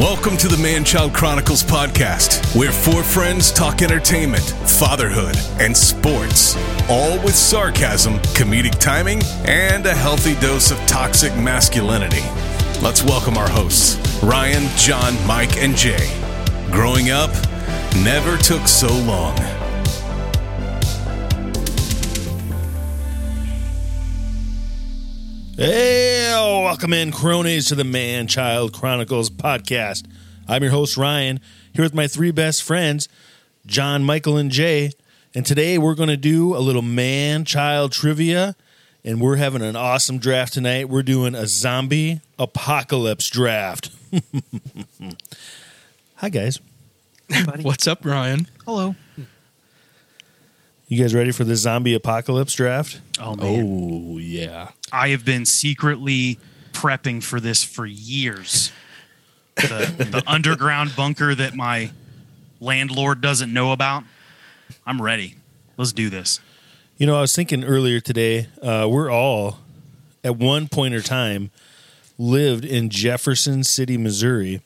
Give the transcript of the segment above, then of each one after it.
Welcome to the Man Child Chronicles podcast, where four friends talk entertainment, fatherhood, and sports, all with sarcasm, comedic timing, and a healthy dose of toxic masculinity. Let's welcome our hosts, Ryan, John, Mike, and Jay. Growing up never took so long. Hey, welcome in, cronies, to the Man Child Chronicles podcast. I'm your host, Ryan, here with my three best friends, John, Michael, and Jay. And today we're going to do a little man child trivia, and we're having an awesome draft tonight. We're doing a zombie apocalypse draft. Hi, guys. What's up, Ryan? Hello. You guys ready for the zombie apocalypse draft? Oh man, Oh yeah. I have been secretly prepping for this for years. The, the underground bunker that my landlord doesn't know about. I'm ready. Let's do this. You know, I was thinking earlier today, uh, we're all at one point or time lived in Jefferson City, Missouri.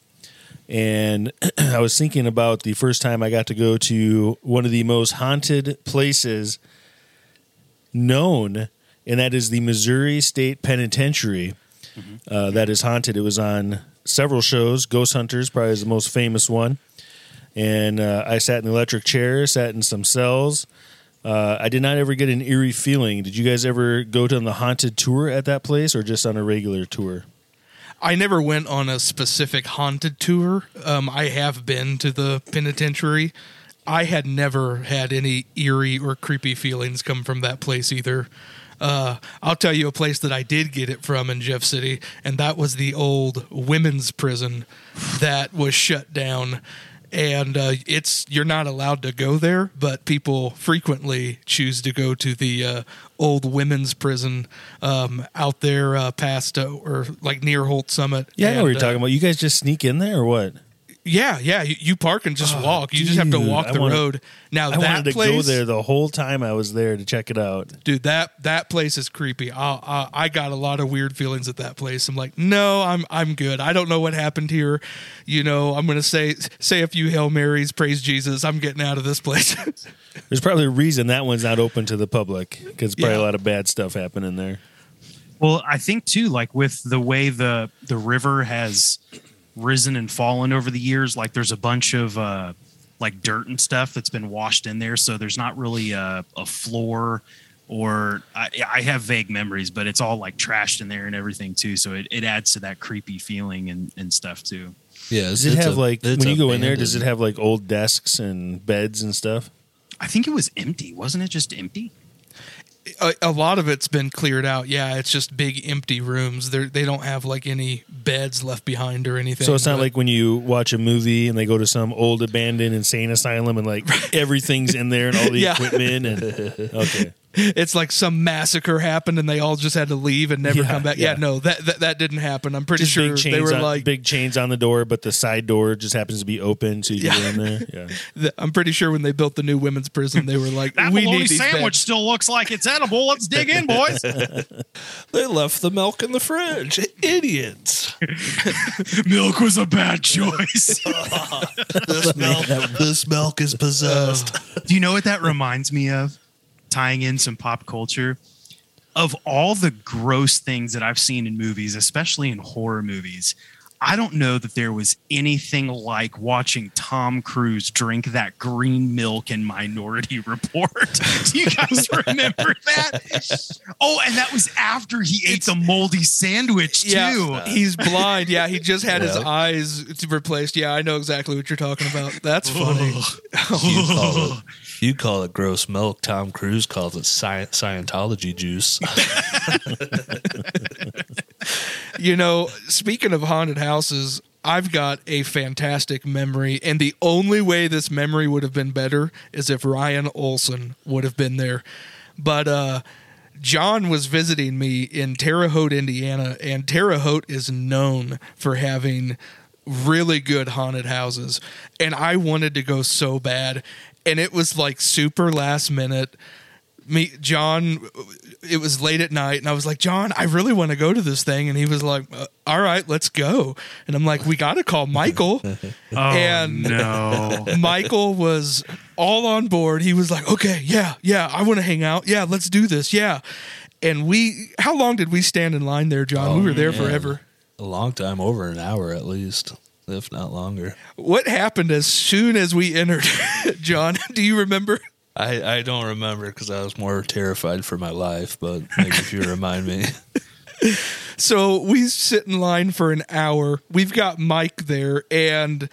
And I was thinking about the first time I got to go to one of the most haunted places known, and that is the Missouri State Penitentiary. Uh, that is haunted. It was on several shows. Ghost Hunters probably is the most famous one. And uh, I sat in the electric chair, sat in some cells. Uh, I did not ever get an eerie feeling. Did you guys ever go to the haunted tour at that place, or just on a regular tour? I never went on a specific haunted tour. Um, I have been to the penitentiary. I had never had any eerie or creepy feelings come from that place either. Uh, I'll tell you a place that I did get it from in Jeff City, and that was the old women's prison that was shut down. And uh, it's you're not allowed to go there, but people frequently choose to go to the uh, old women's prison um, out there uh, past uh, or like near Holt Summit. Yeah, I know what you're talking uh, about. You guys just sneak in there, or what? Yeah, yeah. You, you park and just oh, walk. You just have to walk I the wanted- road. Now I that wanted to place, go there the whole time I was there to check it out. dude. That that place is creepy. I, I I got a lot of weird feelings at that place. I'm like, no, I'm I'm good. I don't know what happened here. You know, I'm gonna say say a few hail marys, praise Jesus. I'm getting out of this place. There's probably a reason that one's not open to the public because probably Yeah. a lot of bad stuff happening there. Well, I think too, like with the way the the river has risen and fallen over the years, like there's a bunch of uh, like dirt and stuff that's been washed in there, so there's not really a, a floor. Or I, I have vague memories, but it's all like trashed in there and everything too. So it, it adds to that creepy feeling and, and stuff too. Yeah, Does it have like when you go in there? Does it have like old desks and beds and stuff? I think it was empty, wasn't it? Just empty. A, a lot of it's been cleared out. Yeah, it's just big empty rooms. They they don't have like any beds left behind or anything. So it's not like when you watch a movie and they go to some old abandoned insane asylum and like everything's in there and all the Yeah. equipment and okay. It's like some massacre happened and they all just had to leave and never Yeah, come back. Yeah, yeah. no, that, that that didn't happen. I'm pretty Just sure they were on, like big chains on the door, but the side door just happens to be open, so you can Yeah. go in there. Yeah. th- I'm pretty sure when they built the new women's prison, they were like, That "We bologna need sandwich beds." still looks like it's edible. Let's dig in, boys. They left the milk in the fridge. Idiots. Milk was a bad choice. This milk, this milk is possessed. Do you know what that reminds me of? Tying in some pop culture. Of all the gross things that I've seen in movies, especially in horror movies, I don't know that there was anything like watching Tom Cruise drink that green milk in Minority Report. Do you guys remember that? Oh, and that was after he ate the moldy sandwich too. Yeah, he's blind. Yeah, he just had his eyes replaced. Yeah, I know exactly what you're talking about. That's funny. you, call it, gross milk. Tom Cruise calls it sci- Scientology juice. You know, speaking of haunted houses, I've got a fantastic memory, and the only way this memory would have been better is if Ryan Olson would have been there. But uh John was visiting me in Terre Haute, Indiana, and Terre Haute is known for having really good haunted houses. And I wanted to go so bad. And it was like super last minute me, John, it was late at night, and I was like, John, I really want to go to this thing, and he was like, uh, All right, let's go. And I'm like, We got to call Michael. Oh And- no. Michael was all on board. He was like, "Okay, yeah, yeah, I want to hang out. Yeah, let's do this. Yeah." And we, how long did we stand in line there, John? we were there man. forever. A long time, over an hour at least, if not longer. What happened as soon as we entered, John? Do you remember? I, I don't remember because I was more terrified for my life, but maybe if you remind me. So we sit in line for an hour. We've got Mike there, and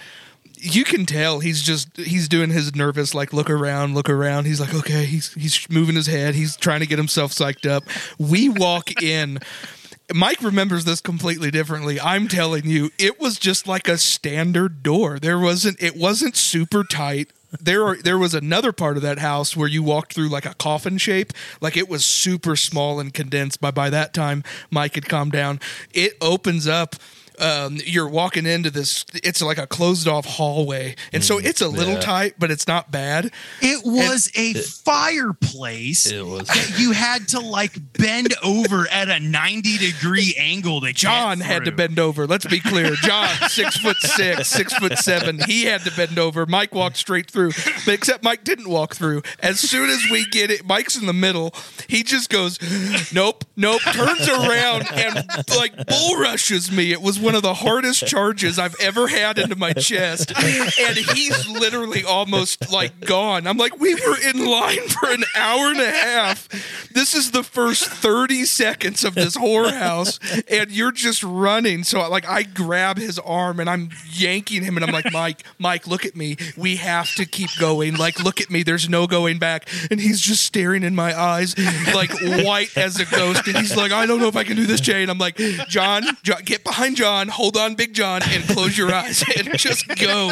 you can tell he's just he's doing his nervous like look around, look around. He's like, okay, he's he's moving his head. He's trying to get himself psyched up. We walk in. Mike remembers this completely differently. I'm telling you, it was just like a standard door. There wasn't it wasn't super tight. There are, there was another part of that house where you walked through like a coffin shape, like it was super small and condensed. But by that time, Mike had calmed down. It opens up. Um, you're walking into this. It's like a closed off hallway, and so it's a little Yeah. tight, but it's not bad. It was a fireplace. It was. that you had to like bend over at a 90 degree angle to get John had to through. bend over. Let's be clear. John, six foot six, six foot seven. He had to bend over. Mike walked straight through, but except Mike didn't walk through. As soon as we get it, Mike's in the middle. He just goes, nope, nope, turns around and like bull rushes me. It was one of the hardest charges I've ever had into my chest. And he's literally almost like gone. I'm like, we were in line for an hour and a half. This is the first 30 seconds of this whorehouse, and you're just running. So like I grab his arm and I'm yanking him, and I'm like, Mike, Mike, look at me. We have to keep going. Like, look at me. There's no going back. And he's just staring in my eyes, like white as a ghost. And he's like, I don't know if I can do this, Jay. And I'm like, John, John get behind John, hold on, Big John, and close your eyes and just go.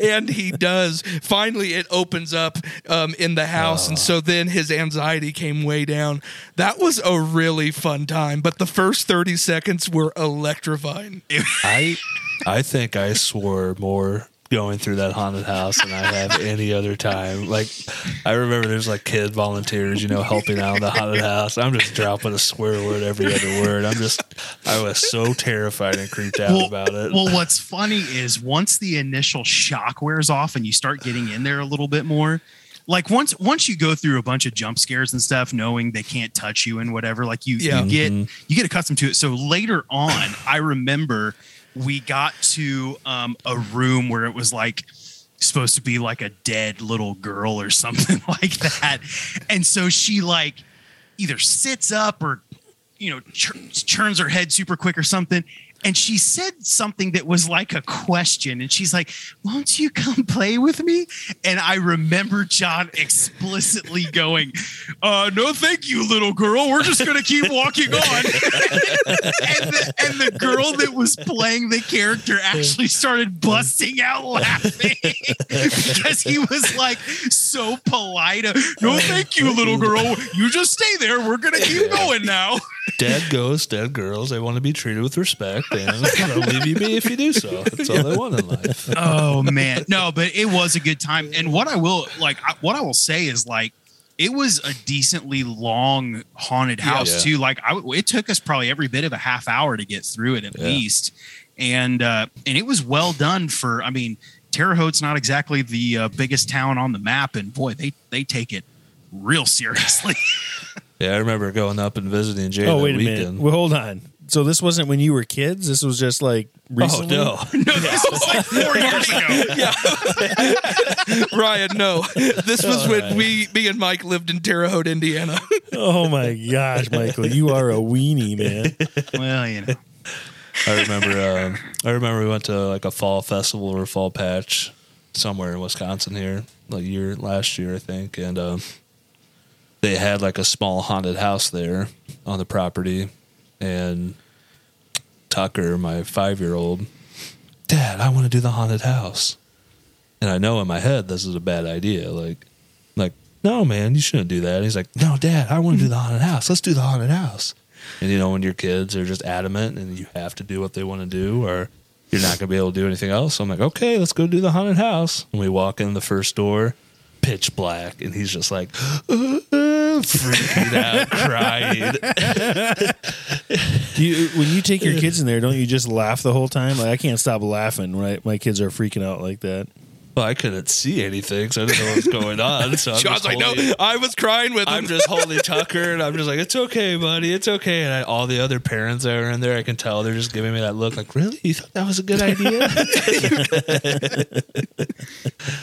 And he does. Finally, it opens up um, in the house. And so then his anxiety came way down. That was a really fun time. But the first 30 seconds were electrifying. I I think I swore more going through that haunted house than I have any other time. Like I remember there's like kid volunteers, you know, helping out in the haunted house. I'm just dropping a swear word every other word. I'm just I was so terrified and creeped out about it. Well, what's funny is once the initial shock wears off and you start getting in there a little bit more, like once once you go through a bunch of jump scares and stuff, knowing they can't touch you and whatever, like you, Yeah. you get mm-hmm. you get accustomed to it. So later on, I remember we got to um, a room where it was like supposed to be like a dead little girl or something like that, and so she like either sits up or you know turns her head super quick or something and she said something that was like a question. And she's like won't you come play with me? And i remember john explicitly going uh no thank you little girl. We're just gonna keep walking on. And, the, and the girl that was playing the character actually started busting out laughing because he was like so polite. No thank you little girl. You just stay there. We're gonna keep going now. Dead ghosts, dead girls, they want to be treated with respect and they'll leave you be if you do so. That's all they want in life. oh man no but it was a good time and what i will like I, what i will say is like it was a decently long haunted house Yeah. too like I, it took us probably every bit of a half hour to get through it at Yeah. least and uh and it was well done for i mean terre haute's not exactly the uh, biggest town on the map and boy they they take it real seriously Yeah, I remember going up and visiting Jay Oh, that wait a weekend. minute. Well, hold on. So this wasn't when you were kids. This was just like recently. Oh no. no this was like four years ago yeah, Ryan, no. This was when we, me and Mike lived in Terre Haute, Indiana. Oh my gosh, Michael, you are a weenie, man. well you know I remember. Um, I remember we went to like a fall festival or fall patch somewhere in Wisconsin here, like year last year I think, and um, they had like a small haunted house there on the property, and Tucker, my five year old, Dad, I want to do the haunted house, and I know in my head this is a bad idea, like, like no man, you shouldn't do that. And he's like, No, Dad, I want to do the haunted house. Let's do the haunted house. And you know, when your kids are just adamant and you have to do what they want to do, or you're not going to be able to do anything else. So I'm like, okay, let's go do the haunted house. And we walk in the first door, pitch black, and he's just like, uh, uh, freaking out, crying. Do you, when you take your kids in there, don't you just laugh the whole time? Like I can't stop laughing when I, my kids are freaking out like that. Well, I couldn't see anything, so I didn't know what was going on. So I'm John's just like, no, I was crying with him. I'm just holding Tucker, and I'm just like, "It's okay, buddy, it's okay." And I, all the other parents that are in there, I can tell they're just giving me that look, like, "Really? You thought that was a good idea?"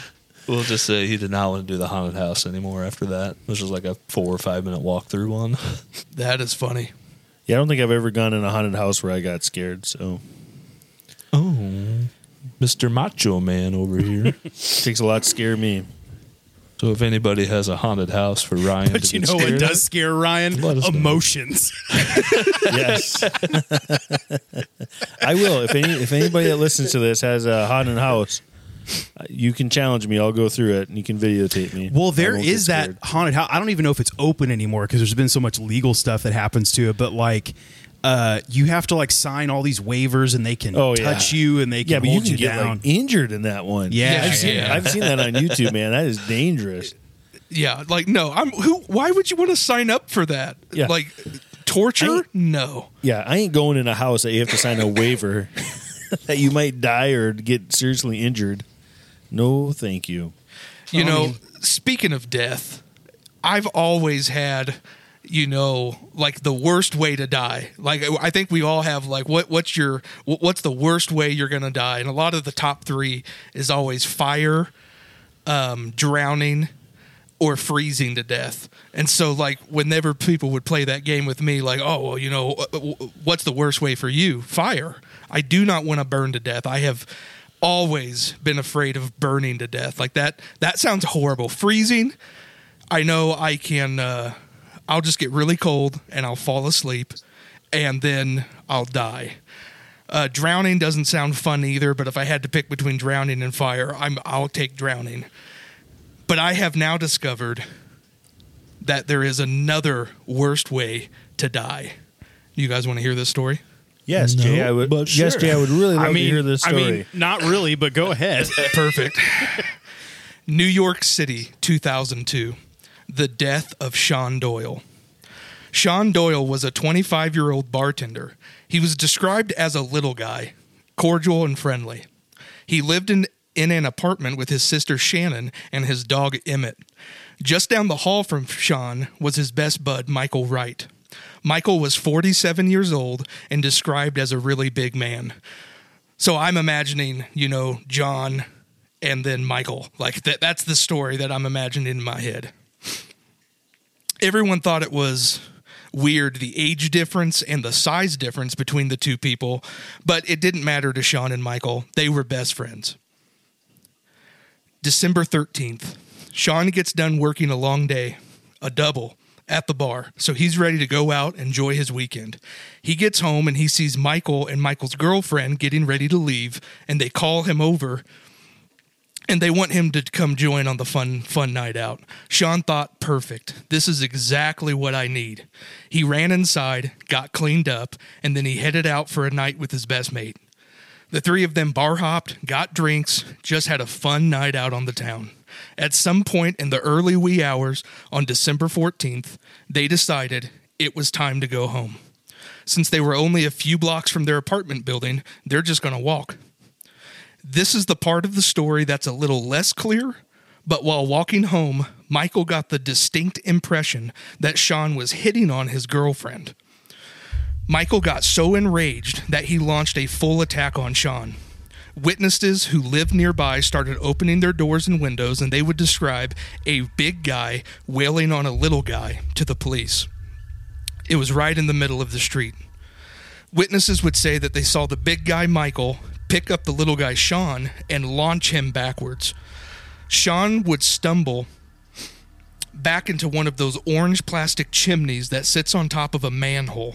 we'll just say he did not want to do the haunted house anymore after that. This was like a four or five minute walk through one. that is funny. Yeah, I don't think I've ever gone in a haunted house where I got scared. So Oh, Mr. Macho Man over here. takes a lot to scare me. so if anybody has a haunted house for Ryan, But to you get know what scared does scare Ryan? Let us know. Emotions. Yes, I will. If any if anybody that listens to this has a haunted house, you can challenge me. I'll go through it and you can videotape me. Well, I there won't get is that haunted house. I don't even know if it's open anymore because there's been so much legal stuff that happens to it. But like, uh, you have to like sign all these waivers, and they can Oh, yeah. touch you, and they can Yeah, but you hold can you, get down. like injured in that one. Yeah, I've seen yeah. I've seen that on YouTube, man. That is dangerous. Yeah, like no, I'm who. Why would you want to sign up for that? Yeah. like torture? No. Yeah, I ain't going in a house that you have to sign a waiver that you might die or get seriously injured. No, thank you. You know, speaking of death, I've always had, you know, like the worst way to die. Like I think we all have like what what's your what's the worst way you're going to die? And a lot of the top 3 is always fire, um drowning or freezing to death. And so like whenever people would play that game with me like, "Oh, well, you know, uh, uh, what's the worst way for you?" Fire. I do not want to burn to death. I have always been afraid of burning to death. Like that that sounds horrible. Freezing, I know I can uh I'll just get really cold and I'll fall asleep and then I'll die. Uh, drowning doesn't sound fun either, but if I had to pick between drowning and fire, I'm I'll take drowning. But I have now discovered that there is another worst way to die. You guys want to hear this story? Yes, No, Jay. I would. but Yes, sure. Jay. I would really love I mean, to hear this story. I mean, not really, but go ahead. Perfect. New York City, 2002. The death of Sean Doyle. Sean Doyle was a 25 year old bartender. He was described as a little guy, cordial and friendly. He lived in, in an apartment with his sister Shannon and his dog Emmett. Just down the hall from Sean was his best bud, Michael Wright. Michael was 47 years old and described as a really big man. So I'm imagining, you know, John and then Michael. Like that that's the story that I'm imagining in my head. Everyone thought it was weird the age difference and the size difference between the two people, but it didn't matter to Sean and Michael. They were best friends. December 13th. Sean gets done working a long day, a double at the bar. So he's ready to go out, enjoy his weekend. He gets home and he sees Michael and Michael's girlfriend getting ready to leave, and they call him over and they want him to come join on the fun fun night out. Sean thought, "Perfect. This is exactly what I need." He ran inside, got cleaned up, and then he headed out for a night with his best mate. The three of them bar hopped, got drinks, just had a fun night out on the town. At some point in the early wee hours on December 14th, they decided it was time to go home. Since they were only a few blocks from their apartment building, they're just going to walk. This is the part of the story that's a little less clear, but while walking home, Michael got the distinct impression that Sean was hitting on his girlfriend. Michael got so enraged that he launched a full attack on Sean. Witnesses who lived nearby started opening their doors and windows, and they would describe a big guy wailing on a little guy to the police. It was right in the middle of the street. Witnesses would say that they saw the big guy, Michael, pick up the little guy, Sean, and launch him backwards. Sean would stumble back into one of those orange plastic chimneys that sits on top of a manhole.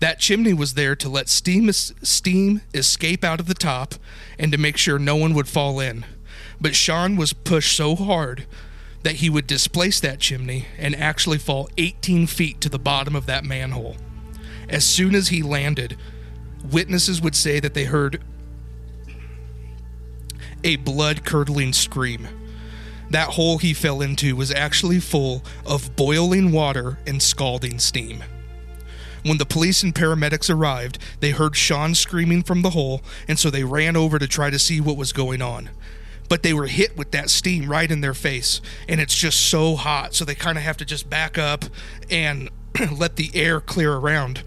That chimney was there to let steam steam escape out of the top and to make sure no one would fall in. But Sean was pushed so hard that he would displace that chimney and actually fall 18 feet to the bottom of that manhole. As soon as he landed, witnesses would say that they heard a blood curdling scream. That hole he fell into was actually full of boiling water and scalding steam. When the police and paramedics arrived, they heard Sean screaming from the hole, and so they ran over to try to see what was going on. But they were hit with that steam right in their face, and it's just so hot, so they kind of have to just back up and let the air clear around.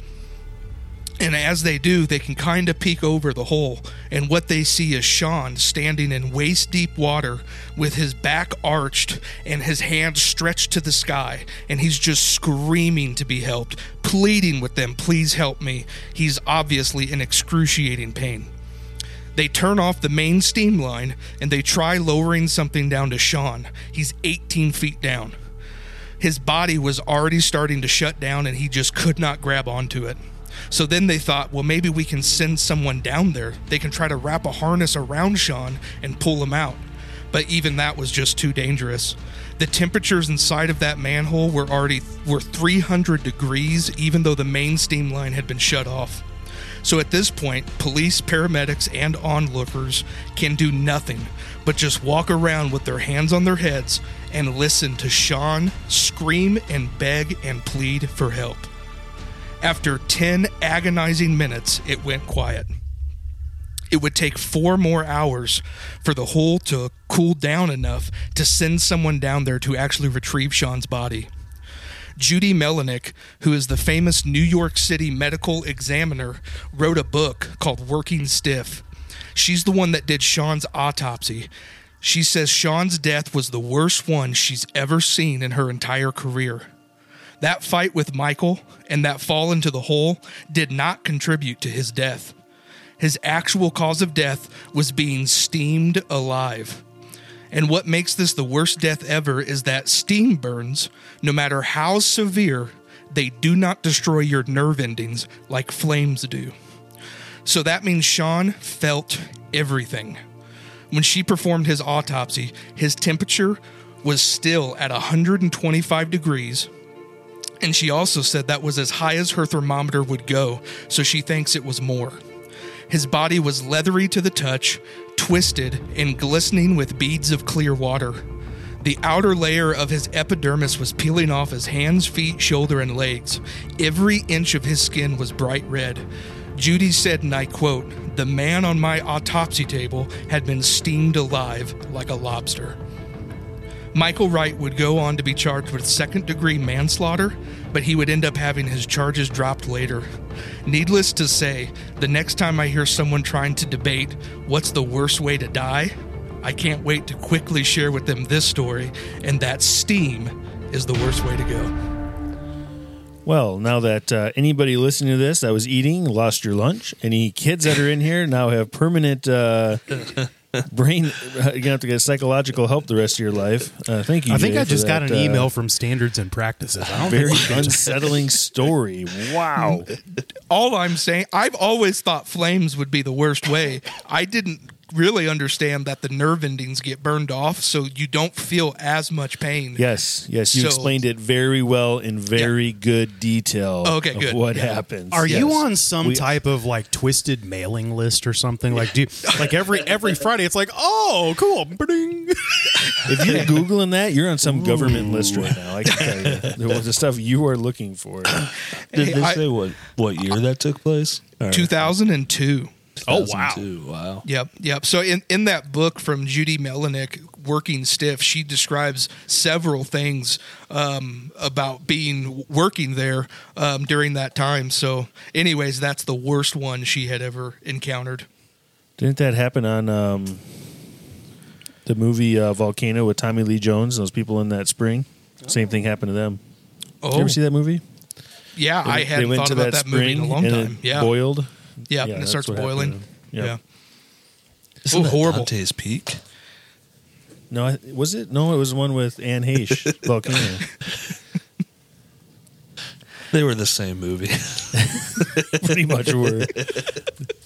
And as they do, they can kind of peek over the hole, and what they see is Sean standing in waist deep water with his back arched and his hands stretched to the sky, and he's just screaming to be helped, pleading with them, Please help me. He's obviously in excruciating pain. They turn off the main steam line and they try lowering something down to Sean. He's 18 feet down. His body was already starting to shut down and he just could not grab onto it. So then they thought, well, maybe we can send someone down there. They can try to wrap a harness around Sean and pull him out. But even that was just too dangerous. The temperatures inside of that manhole were already were 300 degrees even though the main steam line had been shut off. So at this point, police, paramedics, and onlookers can do nothing but just walk around with their hands on their heads and listen to Sean scream and beg and plead for help. After 10 agonizing minutes, it went quiet. It would take four more hours for the hole to cool down enough to send someone down there to actually retrieve Sean's body. Judy Melinek, who is the famous New York City medical examiner, wrote a book called Working Stiff. She's the one that did Sean's autopsy. She says Sean's death was the worst one she's ever seen in her entire career. That fight with Michael and that fall into the hole did not contribute to his death. His actual cause of death was being steamed alive. And what makes this the worst death ever is that steam burns, no matter how severe, they do not destroy your nerve endings like flames do. So that means Sean felt everything. When she performed his autopsy, his temperature was still at 125 degrees. And she also said that was as high as her thermometer would go, so she thinks it was more. His body was leathery to the touch, twisted, and glistening with beads of clear water. The outer layer of his epidermis was peeling off his hands, feet, shoulder, and legs. Every inch of his skin was bright red. Judy said, and I quote, The man on my autopsy table had been steamed alive like a lobster. Michael Wright would go on to be charged with second degree manslaughter, but he would end up having his charges dropped later. Needless to say, the next time I hear someone trying to debate what's the worst way to die, I can't wait to quickly share with them this story, and that steam is the worst way to go. Well, now that uh, anybody listening to this that was eating lost your lunch, any kids that are in here now have permanent uh, brain. You're gonna have to get psychological help the rest of your life. Uh, thank you. I think Jay, I for just got that, an uh, email from Standards and Practices. I don't Very think unsettling story. Wow. all I'm saying, I've always thought flames would be the worst way. I didn't really understand that the nerve endings get burned off, so you don't feel as much pain. Yes, yes, you So- explained it very well in very good detail. Oh, okay, of good. What Yeah. happens? Are you on some We- type of like twisted mailing list or something? Like, do you, like every every Friday? It's like, oh, cool. Ba-ding. If you're googling that, you're on some government list right now. I can tell you the, the stuff you are looking for. Did Hey, they I- say what what year that took place? Or 2002. Oh, wow. wow. Yep, yep. So in, in that book from Judy Melinek, Working Stiff, she describes several things um, about being working there um, during that time. So, anyways, that's the worst one she had ever encountered. Didn't that happen on um, the movie uh, Volcano with Tommy Lee Jones? And those people in that spring. Same thing happened to them. Oh, You ever see that movie? yeah, I hadn't thought about that that, movie in a long time. Yeah, boiled. Yeah, Yeah, and it starts what happened to boiling. Yep. Yeah. Isn't Oh, that horrible. Dante's Peak? No, I- was it? No, it was the one with Anne Heche, Volcano. They were the same movie. Pretty much were.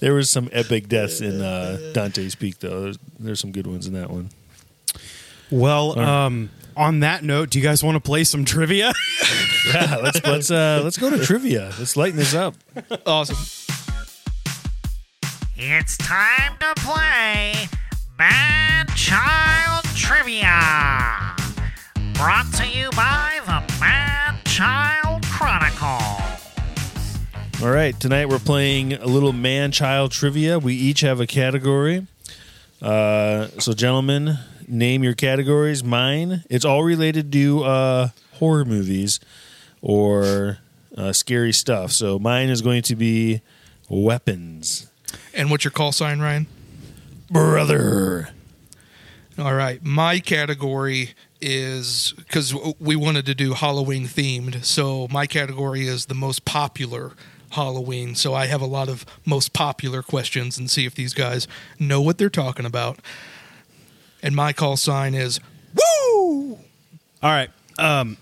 There was some epic deaths in uh, Dante's Peak, though. There's, there's some good ones in that one. Well, um, on that note, do you guys want to play some trivia? Yeah, let's let's uh, let's go to trivia. Let's lighten this up. Awesome. It's time to play Bad Child Trivia. Brought to you by the Mad Child Chronicle. All right, tonight we're playing a little man child trivia. We each have a category. Uh, so, gentlemen, name your categories. Mine, it's all related to uh, horror movies or uh, scary stuff. So, mine is going to be weapons. And what's your call sign, Ryan? Brother. All right. My category is because we wanted to do Halloween themed. So my category is the most popular Halloween. So I have a lot of most popular questions and see if these guys know what they're talking about. And my call sign is Woo! All right. Um,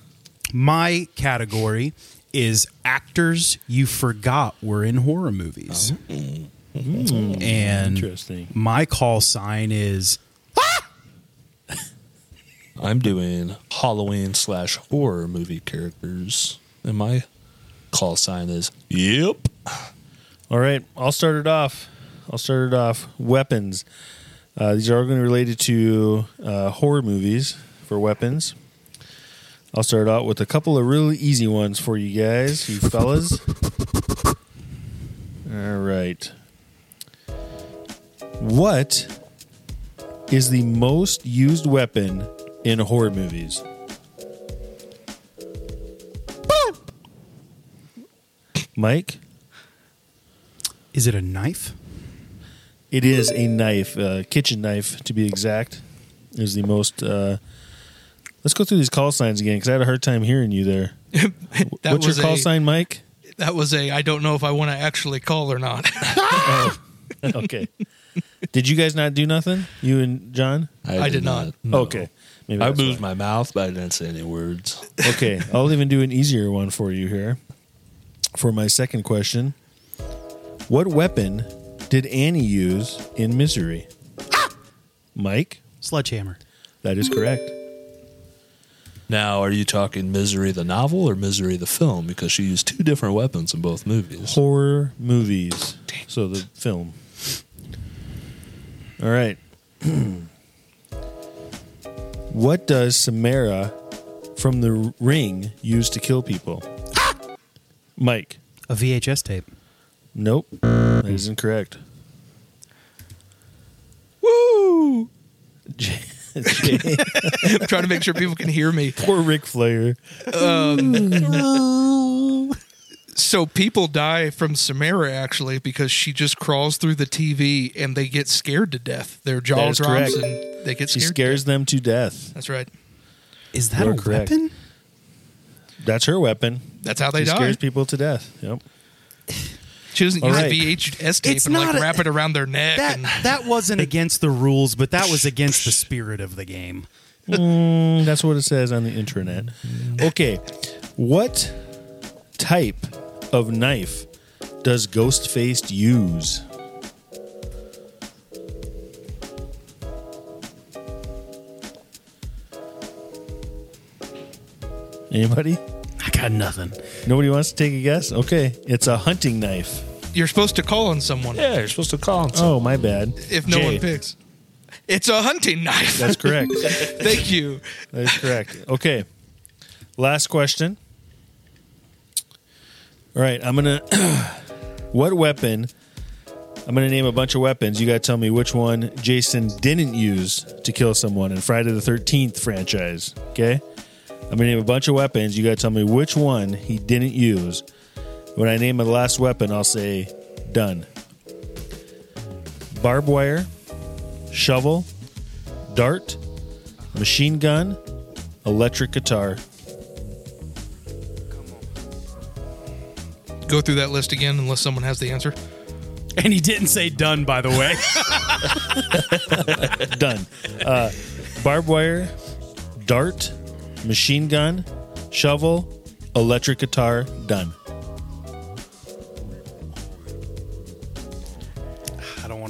my category is actors you forgot were in horror movies. And Interesting. my call sign is I'm doing Halloween slash horror movie characters, and my call sign is Yep. All right, I'll start it off. I'll start it off. Weapons. Uh, these are all going to be related to uh, horror movies for weapons. I'll start out with a couple of really easy ones for you guys, you fellas. All right. What is the most used weapon in horror movies? Mike? is it a knife? It is a knife, a kitchen knife to be exact. Is the most. Uh, let's go through these call signs again because I had a hard time hearing you there. That What's your call a, sign, Mike? That was a I don't know if I want to actually call or not. Oh, okay. Did you guys not do nothing? You and John? I did not. no. Okay. Maybe I moved why. my mouth, but I didn't say any words. Okay, I'll even do an easier one for you here. For my second question, what weapon did Annie use in Misery? Ah! Mike, Sledgehammer. that is correct. Now, are you talking Misery the novel or Misery the film? Because she used two different weapons in both movies. horror movies. So the film. All right. what does Samara from the ring use to kill people? Mike. A VHS tape. Nope. That is incorrect. Woo! Jay, Jay, I'm trying to make sure people can hear me. poor Ric Flair. Um, so people die from Samara actually because she just crawls through the TV and they get scared to death. Their jaw That is drops correct. and they get She scared. scares them to death. That's right. Is that You're a correct. weapon? That's her weapon. That's how they She die. scares people to death. Yep. She doesn't All use right. a VHS tape It's and like a- wrap it around their neck. That and, that wasn't against the rules, but that was against the spirit of the game. Mm, that's what it says on the intranet. Okay. What type of knife does Ghostface use? Anybody? I got nothing. Nobody wants to take a guess? Okay. It's a hunting knife. You're supposed to call on someone Yeah, you're supposed to call him. Oh, my bad. if no Jay, one picks. It's a hunting knife. That's correct. Thank you. That is correct. Okay. Last question. All right, I'm gonna. what weapon? I'm gonna name a bunch of weapons. You gotta tell me which one Jason didn't use to kill someone in Friday the Thirteenth franchise. Okay. I'm gonna name a bunch of weapons. You gotta tell me which one he didn't use. When I name the last weapon, I'll say done. Barbed wire, shovel, dart, machine gun, electric guitar. Go through that list again unless someone has the answer. And he didn't say done, by the way. Done. Uh, barbed wire, dart, machine gun, shovel, electric guitar. Done.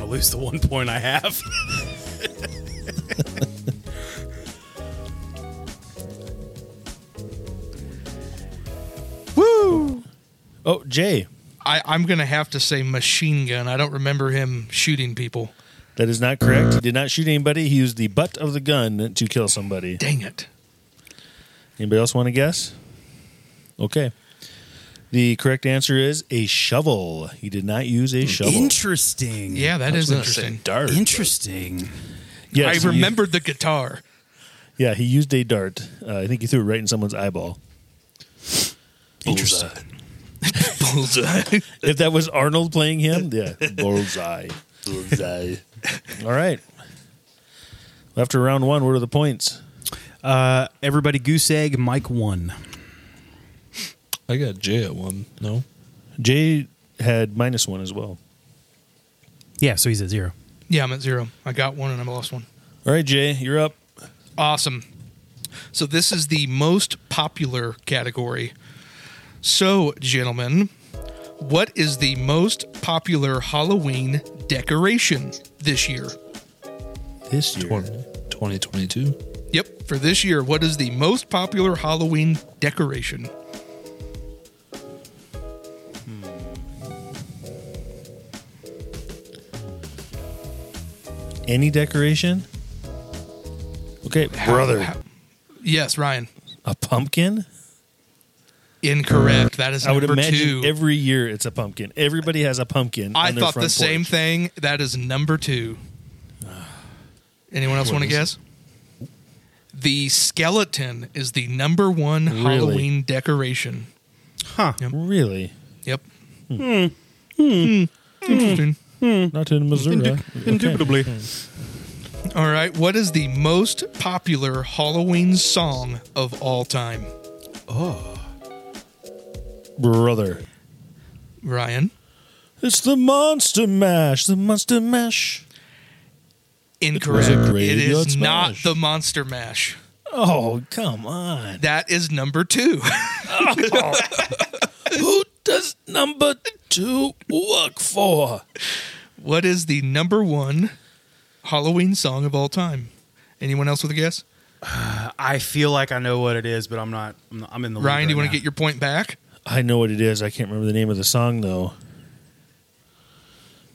Lose the one point I have. Woo! Oh, Jay. I, I'm going to have to say machine gun. I don't remember him shooting people. That is not correct. He did not shoot anybody. He used the butt of the gun to kill somebody. Dang it. Anybody else want to guess? Okay. The correct answer is a shovel. He did not use a shovel. Interesting. Yeah, that I is interesting. dart. Interesting. Yes, I he- remembered the guitar. yeah, he used a dart. Uh, I think he threw it right in someone's eyeball. Interesting. Bullseye. If that was Arnold playing him, yeah, bullseye. Bullseye. All right. After round one, what are the points? Uh, everybody goose egg. Mike one. I got J at one. No. Jay had minus one as well. Yeah, so he's at zero. yeah, I'm at zero. I got one and I lost one. All right, Jay, you're up. Awesome. So this is the most popular category. So, gentlemen, what is the most popular Halloween decoration this year? This year. 2022. Yep, for this year, what is the most popular Halloween decoration? Any decoration? Okay, brother. Yes, Ryan. A pumpkin? Incorrect. That is I would imagine two. every year it's a pumpkin. Everybody has a pumpkin. I on their thought the front same thing. That is number two. Anyone else want to guess? The skeleton is the number one Really? Halloween decoration. Huh. Really? Yep. Hmm. Interesting. Hmm. Not in Missouri. Okay. Indubitably. Hmm. All right. What is the most popular Halloween song of all time? Oh. Brother. Ryan. It's the Monster Mash. The Monster Mash. Incorrect. Was it It not the Monster Mash. Oh, come on. That is number two. Oh. Who does number two work for? what is the number one Halloween song of all time? Anyone else with a guess? I feel like I know what it is, but I'm not. I'm, not, I'm in the. Ryan, do you want to get your point back? I know what it is. I can't remember the name of the song, though.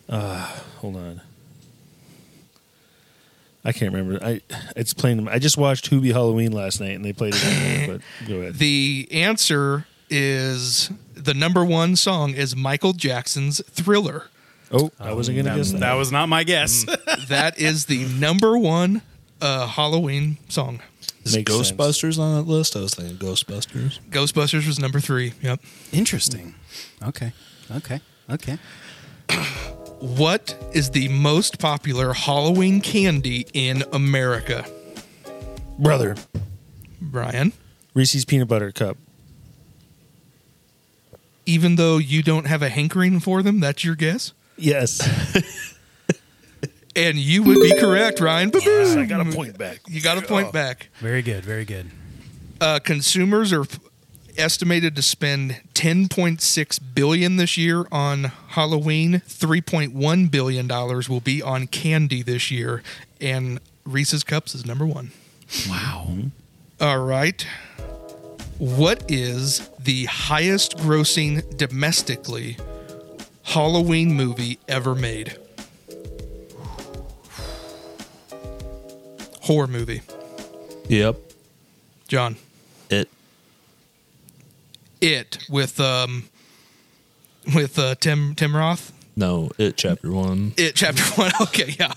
Uh, hold on. I can't remember. I it's playing. I just watched Hubie Halloween last night, and they played it. But go ahead. The answer is the number one song is Michael Jackson's Thriller. Oh, I wasn't gonna guess that. that was not my guess. That is the number one uh, Halloween song. Is Makes sense. Ghostbusters on that list? I was thinking Ghostbusters. Ghostbusters was number three. Yep. Interesting. Okay. Okay. Okay. What is the most popular Halloween candy in America? Brother, Ryan, Reese's peanut butter cup. Even though you don't have a hankering for them, that's your guess? Yes, And you would be correct, Ryan. I got a point back. You got a point back. Very good. Very good. Uh, consumers are p- estimated to spend 10.6 billion this year on Halloween. 3.1 billion dollars will be on candy this year, and Reese's Cups is number one. Wow. All right. What is the highest grossing domestically Halloween movie ever made? Horror movie. Yep. John. It. It with um with uh Tim Tim Roth. No, it chapter one. It chapter 1. Okay, yeah.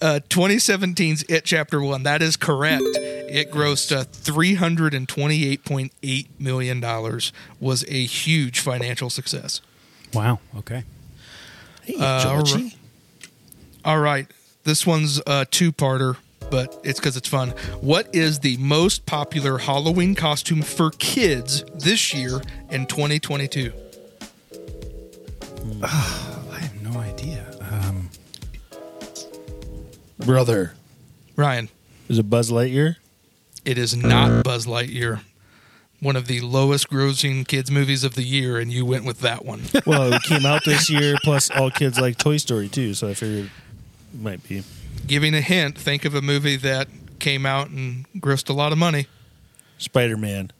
uh 2017's It chapter 1. That is correct. It grossed uh, 328.8 million dollars. Was a huge financial success. Wow. Okay. Uh, all right. All right. This one's a two-parter, but it's cuz it's fun. What is the most popular Halloween costume for kids this year in 2022? I have no idea. Um, Brother, Ryan. is it Buzz Lightyear? It is not Buzz Lightyear. One of the lowest grossing kids movies of the year, and you went with that one. Well, it came out this year. Plus, all kids like Toy Story too, so I figured it might be Giving a hint, think of a movie that came out and grossed a lot of money. Spider Man.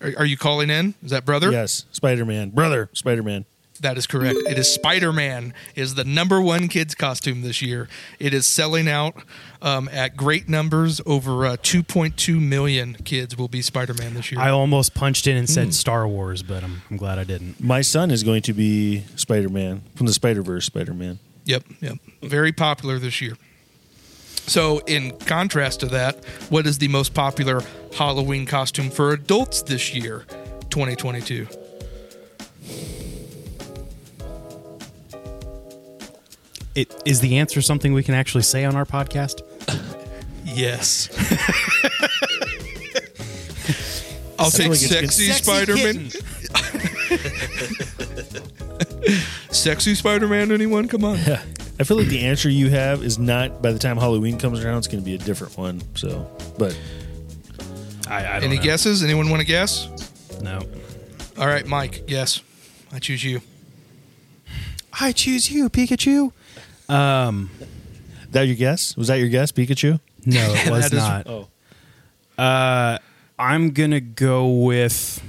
Are, are you calling in? Is that brother? Yes, Spider Man. Brother, Spider Man. That is correct. It is Spider Man is the number one kids costume this year. It is selling out um, at great numbers. Over uh, 2.2 million kids will be Spider Man this year. I almost punched in and said Hmm. Star Wars, but I'm, I'm glad I didn't. My son is going to be Spider Man from the Spider Verse. Spider Man. Yep, yep. Very popular this year. So, in contrast to that, what is the most popular Halloween costume for adults this year, 2022? It, is the answer something we can actually say on our podcast? Yes. I'll feel take like it's sexy Spider Man. sexy Spider Man, anyone? Come on. I feel like the answer you have is not by the time Halloween comes around, it's going to be a different one. So, but I, I don't Any know. guesses? Anyone want to guess? No. All right, Mike, guess. I choose you. I choose you, Pikachu. Um, that your guess? Was that your guess, Pikachu? no, it was That is- not. Oh, Uh, I'm gonna go with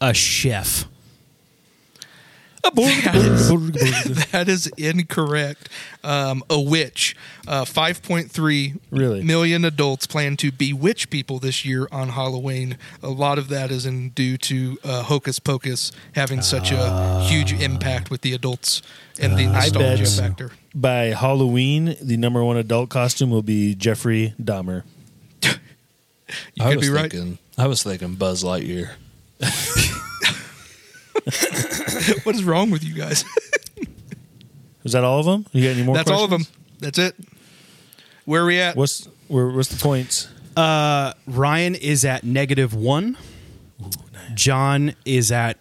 a chef. That is, that is incorrect. Um, a witch. Uh, 5.3 Really? million adults plan to bewitch people this year on Halloween. A lot of that is in due to uh, Hocus Pocus having such a huge impact with the adults and the nostalgia factor. by Halloween, the number one adult costume will be Jeffrey Dahmer. You I could was be right. thinking, I was thinking Buzz Lightyear. What is wrong with you guys? Was that all of them? You got any more? That's all of them. That's it. Where are we at? What's where, what's the points? Uh, Ryan is at negative one. John is at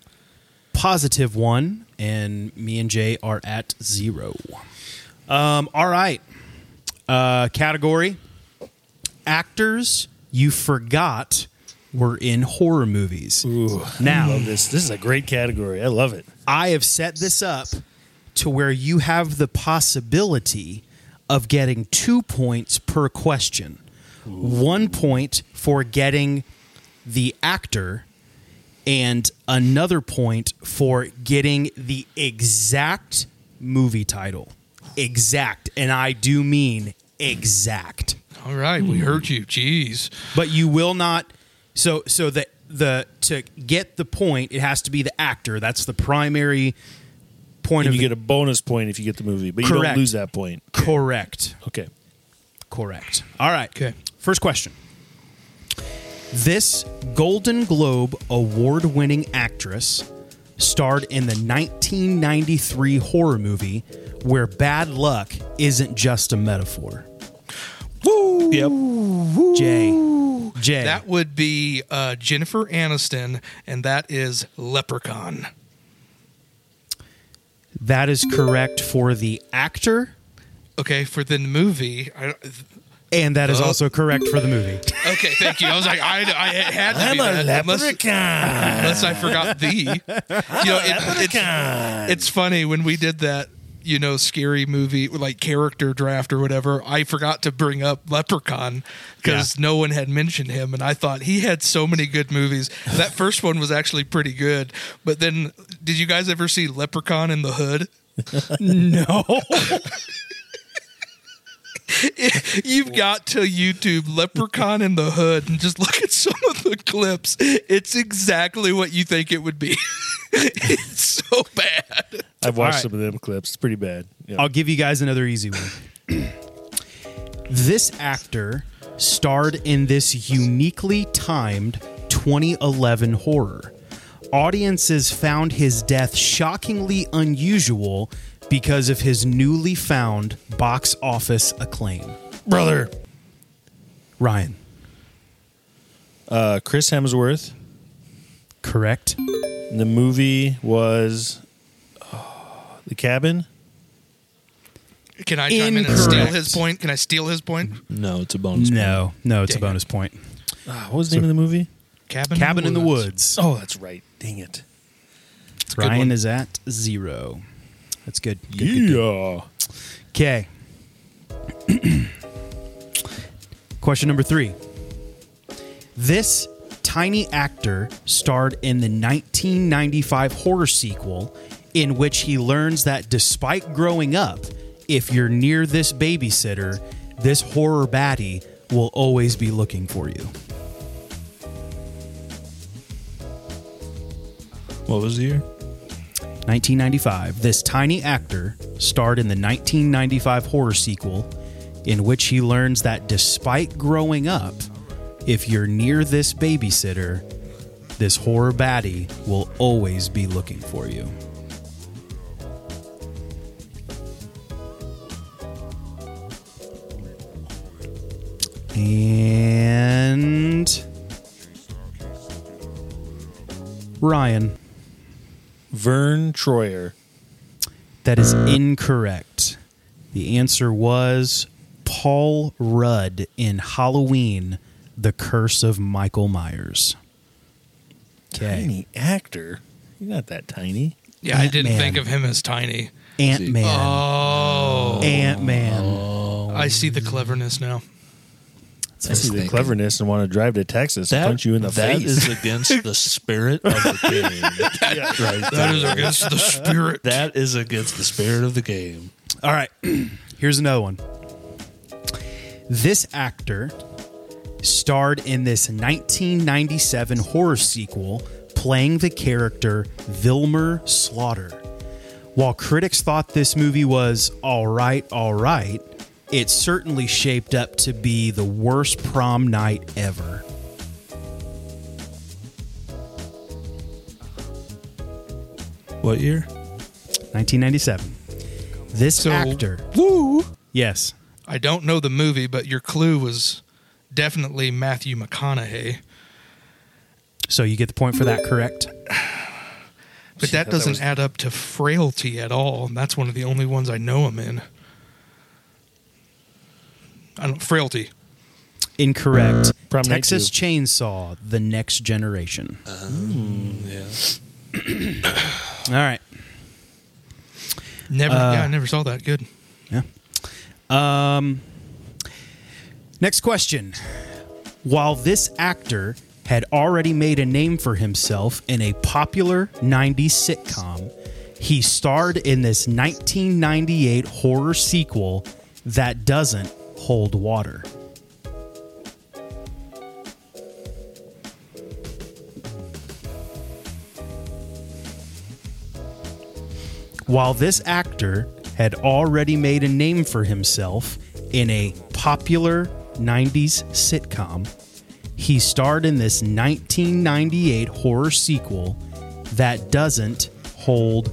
positive one, and me and Jay are at zero. Um, all right. Uh, category actors you forgot were in horror movies. Ooh, Now, love this. This is a great category. I love it. I have set this up to where you have the possibility of getting two points per question. One point for getting the actor, and another point for getting the exact movie title. Exact. And I do mean exact. All right, we heard you. Jeez. But you will not so so the the to get the point, it has to be the actor. That's the primary point And of you the get a bonus point if you get the movie, but you don't lose that point. Correct. Okay. Correct. All right. Okay. First question. This Golden Globe award winning actress starred in the 1993 horror movie where bad luck isn't just a metaphor. Woo! Yep. Jay. Jay. That would be uh, Jennifer Aniston, and that is Leprechaun. That is correct for the actor, Okay, for the movie. I, and that is Uh, also correct for the movie. okay, thank you. I was like, I, I had to I'm be a that, unless, leprechaun. unless I forgot the. You know, it, it's, it's funny when we did that. You know, scary movie like character draft or whatever. I forgot to bring up Leprechaun because no one had mentioned him, and I thought he had so many good movies. That first one was actually pretty good, but then did you guys ever see Leprechaun in the Hood? no. You've got to YouTube Leprechaun in the Hood and just look at some of the clips. It's exactly what you think it would be. it's so bad. I've watched All right. some of them clips. It's pretty bad. Yeah. I'll give you guys another easy one. this actor starred in this uniquely timed 2011 horror. Audiences found his death shockingly unusual because of his newly found box office acclaim. Brother. Ryan, Uh, Chris Hemsworth. correct? The movie was oh, The Cabin. Can I chime in and steal his point? Can I steal his point? No, it's a bonus. Point. No, no, it's Dang a bonus point. Ah, what was the name of the movie? Cabin, Cabin in the Woods. Oh, that's right. Dang it. a good Ryan is at zero. That's good. Good, good, good. Yeah. Okay. Question number three. This tiny actor starred in the 1995 horror sequel in which he learns that despite growing up, if you're near this babysitter, this horror baddie will always be looking for you. What was the year? 1995. This tiny actor starred in the 1995 horror sequel in which he learns that despite growing up, if you're near this babysitter, this horror baddie will always be looking for you. And Ryan. Verne Troyer. That is incorrect. The answer was Paul Rudd in Halloween, The Curse of Michael Myers. Okay. Tiny actor. You're not that tiny. Yeah, I didn't Ant-Man. think of him as tiny. Ant Man. Oh, Ant Man. I see the cleverness now. I see the cleverness and want to drive to Texas and punch you in the that face. That is against the spirit of the game. right That is against the spirit. That is against the spirit of the game. All right. Here's another one. This actor starred in this 1997 horror sequel playing the character Vilmer Slaughter. While critics thought this movie was all right, all right, it certainly shaped up to be the worst prom night ever. What year? 1997. This So- actor. Woo! Yes. I don't know the movie, but your clue was definitely Matthew McConaughey. So you get the point for that, correct? But that doesn't add up to frailty at all. And that's one of the only ones I know him in. I don't frailty. Incorrect. Mm, Prom Texas two. Chainsaw, The Next Generation. Uh, yeah. All right. Never. Uh, yeah, I never saw that. Good. Yeah. Um, next question. While this actor had already made a name for himself in a popular 90s sitcom, he starred in this 1998 horror sequel that doesn't hold water. While this actor had already made a name for himself in a popular 90s sitcom, he starred in this 1998 horror sequel that doesn't hold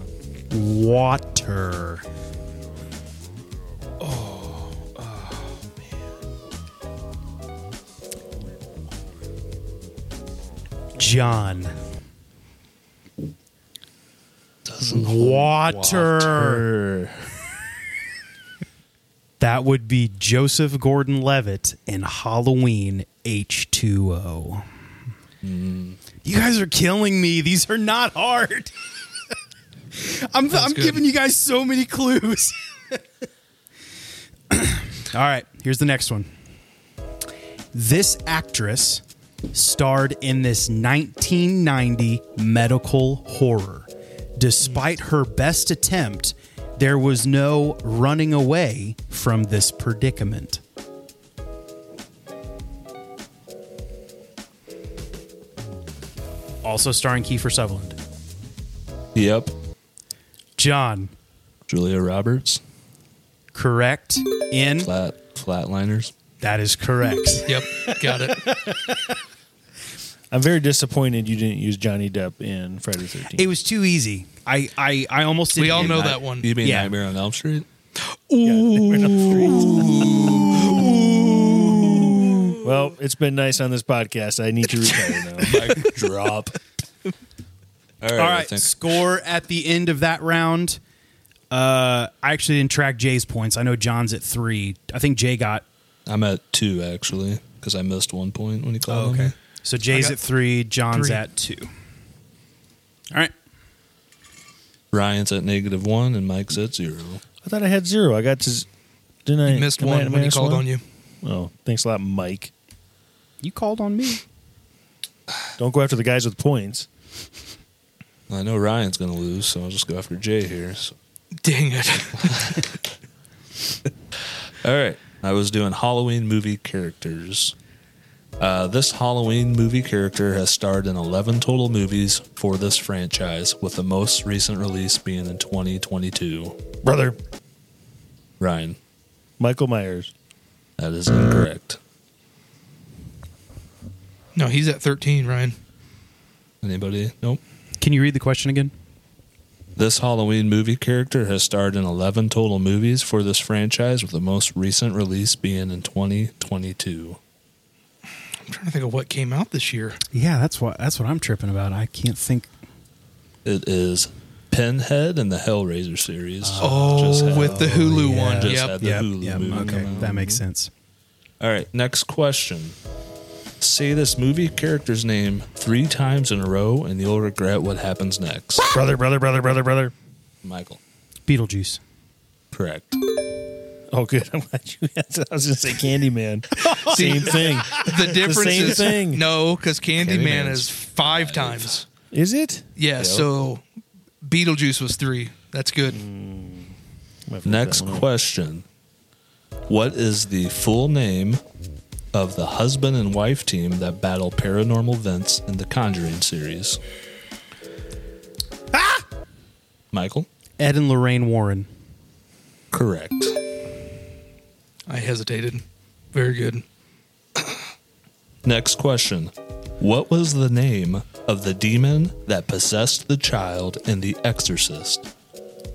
water. John. Water. That would be Joseph Gordon Levitt in Halloween H2O. Hmm. You guys are killing me. These are not hard. I'm, I'm good. giving you guys so many clues. All right, here's the next one. This actress starred in this 1990 medical horror. Despite her best attempt, there was no running away from this predicament. Also starring Kiefer Sutherland. Yep. John, Julia Roberts. correct in Flat flatliners. that is correct. Yep, got it. I'm very disappointed you didn't use Johnny Depp in Friday the 13th. It was too easy. I I, I almost We didn't all know that one. You mean Yeah. Nightmare on Elm Street? well, it's been nice on this podcast. I need to retire now. Mic drop. All right. All I right, think score at the end of that round. Uh, I actually didn't track Jay's points. I know John's at three. I think Jay got. I'm at two actually because I missed one point when he called. on me. So Jay's at three. John's three. at two. All right. Ryan's at negative one and Mike's at zero. I thought I had zero. I got to. z- Didn't I? You missed am I- one I when he missed called one? on you. Oh, thanks a lot, Mike. You called on me. Don't Don't go after the guys with points. I know Ryan's going to lose, so I'll just go after Jay here. So. Dang it. All right. I was doing Halloween movie characters. Uh, this Halloween movie character has starred in 11 total movies for this franchise, with the most recent release being in 2022. Brother, Ryan, Michael Myers. that is incorrect. No, he's at 13, Ryan. Anybody? Nope. Can you read the question again? This Halloween movie character has starred in 11 total movies for this franchise, with the most recent release being in 2022. I'm trying to think of what came out this year. Yeah, that's what that's what I'm tripping about. I can't think. It is Pinhead in the Hellraiser series. Oh, oh, Just had- with the Hulu yeah. one. Just Yep. had the Yep, Hulu yep, movie okay, that makes sense. All right, next question. Say this movie character's name three times in a row, and you'll regret what happens next. Brother, brother, brother, brother, brother. Michael, Beetlejuice. correct. Oh, good. I'm glad you answered. I was going to say Candyman. Same thing. The difference same is thing. no, because Candyman Candyman's is five times. Is it? Yeah, Yep. so Beetlejuice was three. That's good. Might Next that one up. question. What is the full name of the husband and wife team that battle paranormal events in the Conjuring series? Ah! Michael, Ed and Lorraine Warren. correct. I hesitated. Very good. Next question. What was the name of the demon that possessed the child in The Exorcist?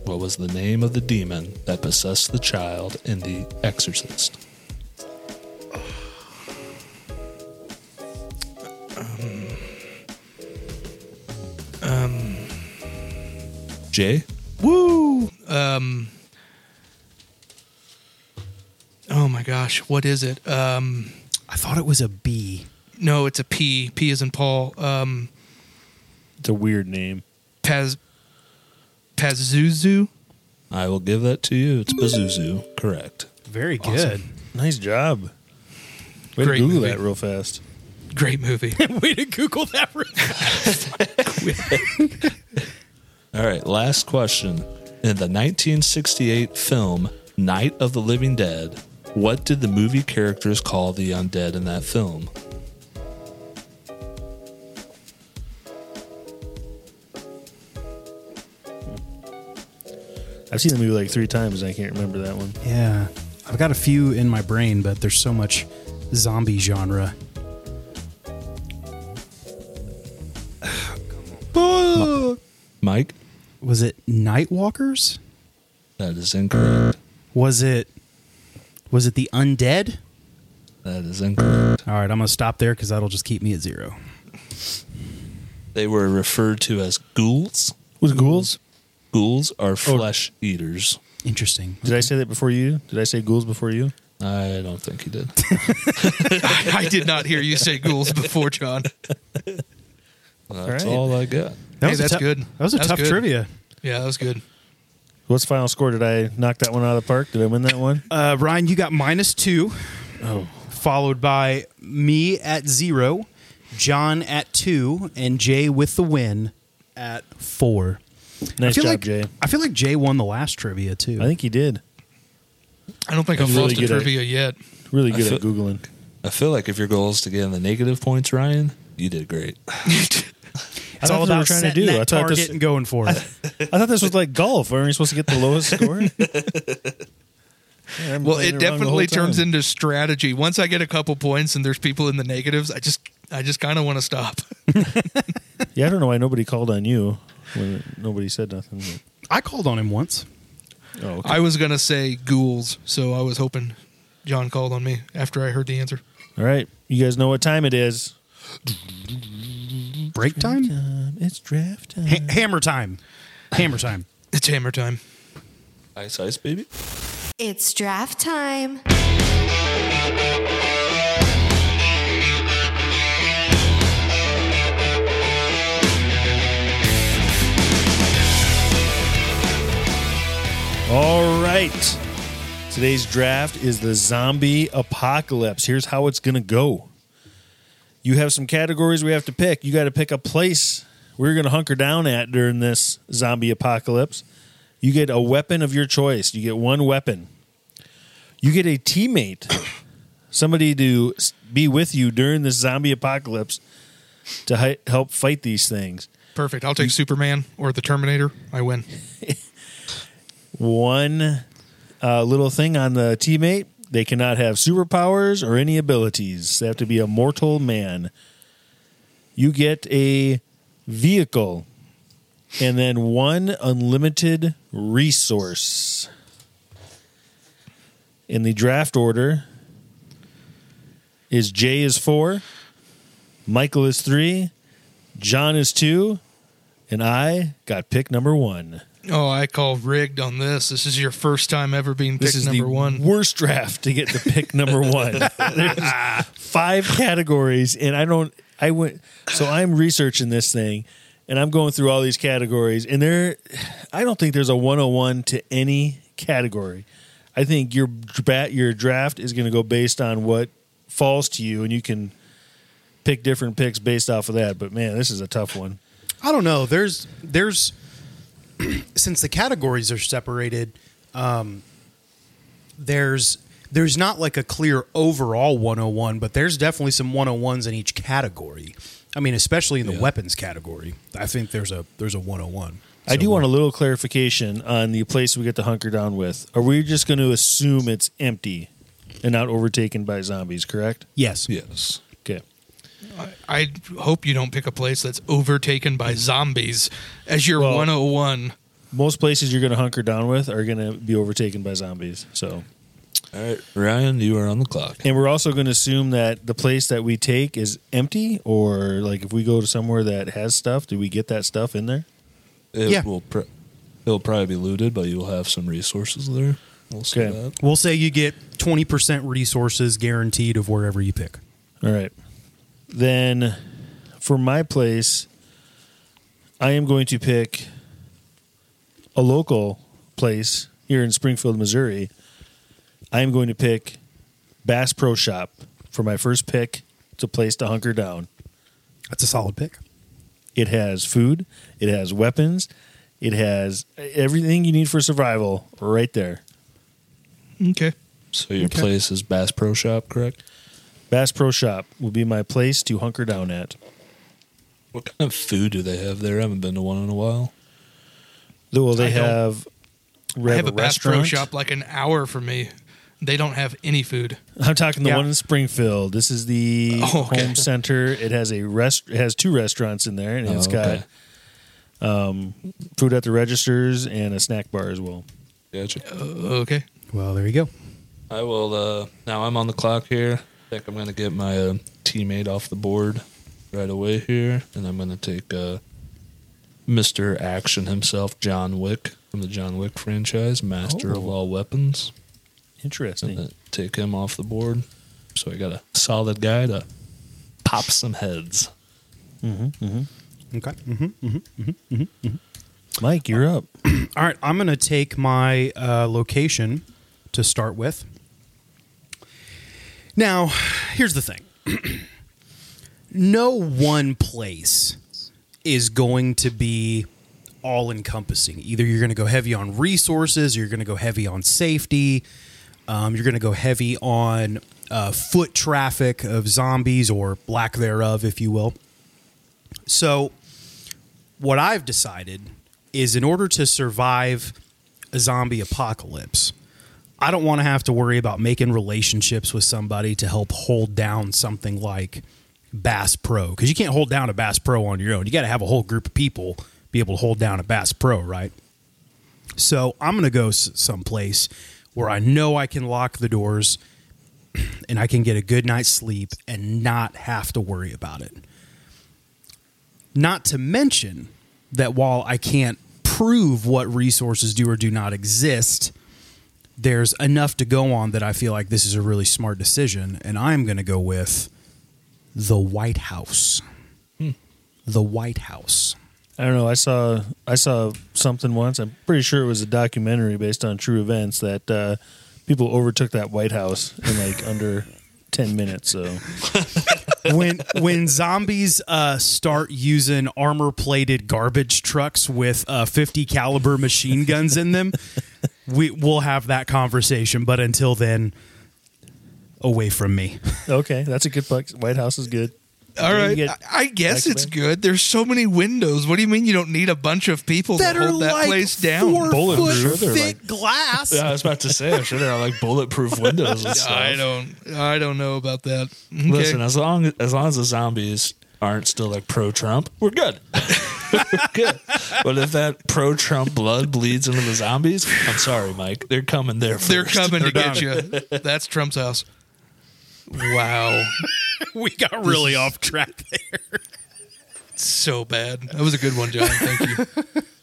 What was the name of the demon that possessed the child in The Exorcist? Um, um, Jay? Woo! Um. Gosh, what is it? Um, I thought it was a B. no, it's a P. P is in Paul. Um, It's a weird name. Paz. Pazuzu. I will give that to you. It's Pazuzu. Correct. Very good. Nice job. Way Great to Google movie. that real fast. Great movie. Way to Google that. real fast. All right, last question. In the 1968 film Night of the Living Dead, what did the movie characters call the undead in that film? I've seen the movie like three times and I can't remember that one. yeah, I've got a few in my brain, but there's so much zombie genre. Mike? Was it Nightwalkers? That is incorrect. Was it? Was it the undead? That is incorrect. All right, I'm gonna stop there because that'll just keep me at zero. They were referred to as ghouls. Was ghouls? Ghouls are oh. flesh eaters. Interesting. Did I say that before you? Did I say ghouls before you? I don't think he did. I did not hear you say ghouls before, John. That's right. all I got. That Hey, was a that's tou- good. That was a That's tough good. trivia. Yeah, that was good. What's the final score? Did I knock that one out of the park? Did I win that one? Uh, Ryan, you got minus two, Oh, followed by me at zero, John at two, and Jay with the win at four. nice I feel job, like, Jay. I feel like Jay won the last trivia too. I think he did. I don't think I'm I've really lost a good at- trivia yet. Really I good at feel- googling. I feel like if your goal is to get in the negative points, Ryan, you did great. it's all that's what we're about trying to do. that I thought target this- and going for it. I thought this was like golf. Aren't we supposed to get the lowest score? Yeah, Well, it definitely turns into strategy. Once I get a couple points and there's people in the negatives, I just I just kind of want to stop. Yeah, I don't know why nobody called on you when nobody said nothing. but- I called on him once. Oh, okay. I was gonna say ghouls, so I was hoping John called on me after I heard the answer. All right, you guys know what time it is. Break time? Um, it's draft time. Ha- hammer time. Hammer time. It's hammer time. Ice, ice, baby. It's draft time. All right. Today's draft is the zombie apocalypse. Here's how it's going to go You have some categories we have to pick. You got to pick a place we're going to hunker down at during this zombie apocalypse. You get a weapon of your choice. You get one weapon. You get a teammate, somebody to be with you during this zombie apocalypse to hi- help fight these things. Perfect. I'll take Superman or the Terminator. I win. One uh, little thing on the teammate they cannot have superpowers or any abilities. They have to be a mortal man. You get a vehicle and then one unlimited resource. In the draft order is Jay is four, Michael is three, John is two, and I got pick number one. Oh, I call rigged on this. This is your first time ever being This picked is number the one. worst draft to get the pick number one. There's five categories, and I don't. I went. So I'm researching this thing, and I'm going through all these categories, and there, I don't think there's a 101 to any category. I think your dra- your draft is going to go based on what falls to you, and you can pick different picks based off of that. But man, this is a tough one. I don't know. There's there's since the categories are separated, um, there's there's not like a clear overall 101, but there's definitely some 101s in each category. I mean, especially in the Yeah. weapons category, I think there's a there's a 101. I do want a little clarification on the place we get to hunker down with. Are we just going to assume it's empty and not overtaken by zombies? Correct. Yes. Yes. Okay. I hope you don't pick a place that's overtaken by zombies as your Well- 101. Most places you're going to hunker down with are going to be overtaken by zombies. So, All right, Ryan, you are on the clock. and we're also going to assume that the place that we take is empty, or like if we go to somewhere that has stuff, do we get that stuff in there? It Yeah. will. Pr- it'll probably be looted, but you will have some resources there. We'll see Okay. that. We'll say you get 20% resources guaranteed of wherever you pick. All right. Then for my place, I am going to pick a local place here in Springfield, Missouri. I am going to pick Bass Pro Shop for my first pick. It's a place to hunker down. That's a solid pick. It has food, it has weapons, it has everything you need for survival right there. Okay. So your Okay. place is Bass Pro Shop, correct? Bass Pro Shop will be my place to hunker down at. What kind of food do they have there? I haven't been to one in a while. Well, they I don't- have. I have a Bass Pro restaurant. shop like an hour from me. They don't have any food. I'm talking the Yeah. one in Springfield. This is the Oh, okay. home center. It has a rest. It has two restaurants in there, and it's Oh, got okay. um, food at the registers and a snack bar as well. Gotcha. Uh, okay. Well, there you go. I will. Uh, now I'm on the clock here. I think I'm going to get my uh, teammate off the board right away here, and I'm going to take uh, Mr. Action himself, John Wick from the John Wick franchise, master of Oh. all weapons. Interesting. Gonna take him off the board. So I got a solid guy to pop some heads. Okay. hmm Mike, you're up. All right, I'm going to take my uh, location to start with. Now, here's the thing no one place is going to be all encompassing. Either you're going to go heavy on resources, you're going to go heavy on safety, um, you're going to go heavy on uh, foot traffic of zombies or lack thereof, if you will. So, what I've decided is in order to survive a zombie apocalypse, I don't want to have to worry about making relationships with somebody to help hold down something like Bass Pro because you can't hold down a Bass Pro on your own. You got to have a whole group of people be able to hold down a Bass Pro, right? So I'm going to go someplace where I know I can lock the doors and I can get a good night's sleep and not have to worry about it. Not to mention that while I can't prove what resources do or do not exist, there's enough to go on that I feel like this is a really smart decision. And I'm going to go with the White House. The White House. I don't know. I saw I saw something once. I'm pretty sure it was a documentary based on true events that uh, people overtook that White House in like under ten minutes. So when when zombies uh, start using armor plated garbage trucks with uh, 50 caliber machine guns in them, we we'll have that conversation. But until then, away from me. Okay, that's a good puck. White House is good. All You right, get I, I guess X-Men? it's good. There's so many windows. What do you mean you don't need a bunch of people to hold that place down? Bulletproof. Sure, thick like- glass. Yeah, I was about to say, I'm sure there are like bulletproof windows and stuff. I don't. I don't know about that. Okay. Listen, as long as long as the zombies aren't still like pro Trump, we're good. We're good. But if that pro Trump blood bleeds into the zombies, I'm sorry, Mike. They're coming there. They're first. coming to get you. That's Trump's house. Wow, we got really off track there. so bad. That was a good one, John. Thank you.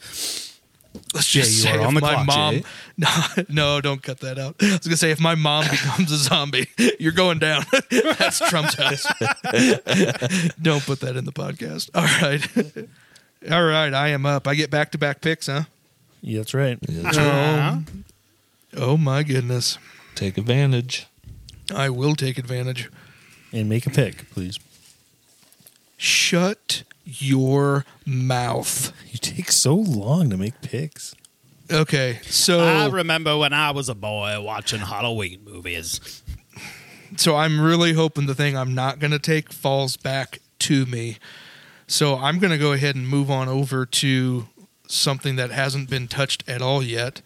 Let's Jay, just you say are if on the my clock, mom. No, no, don't cut that out. I was gonna say if my mom becomes a zombie, you're going down. That's Trump's house. don't put that in the podcast. All right, all right. I am up. I get back to back picks, huh? Yeah, that's right. Oh, oh my goodness. Take advantage. I will take advantage. And make a pick, please. Shut your mouth. You take so long to make picks. Okay, so I remember when I was a boy watching Halloween movies. so I'm really hoping the thing I'm not going to take falls back to me. So I'm going to go ahead and move on over to something that hasn't been touched at all yet.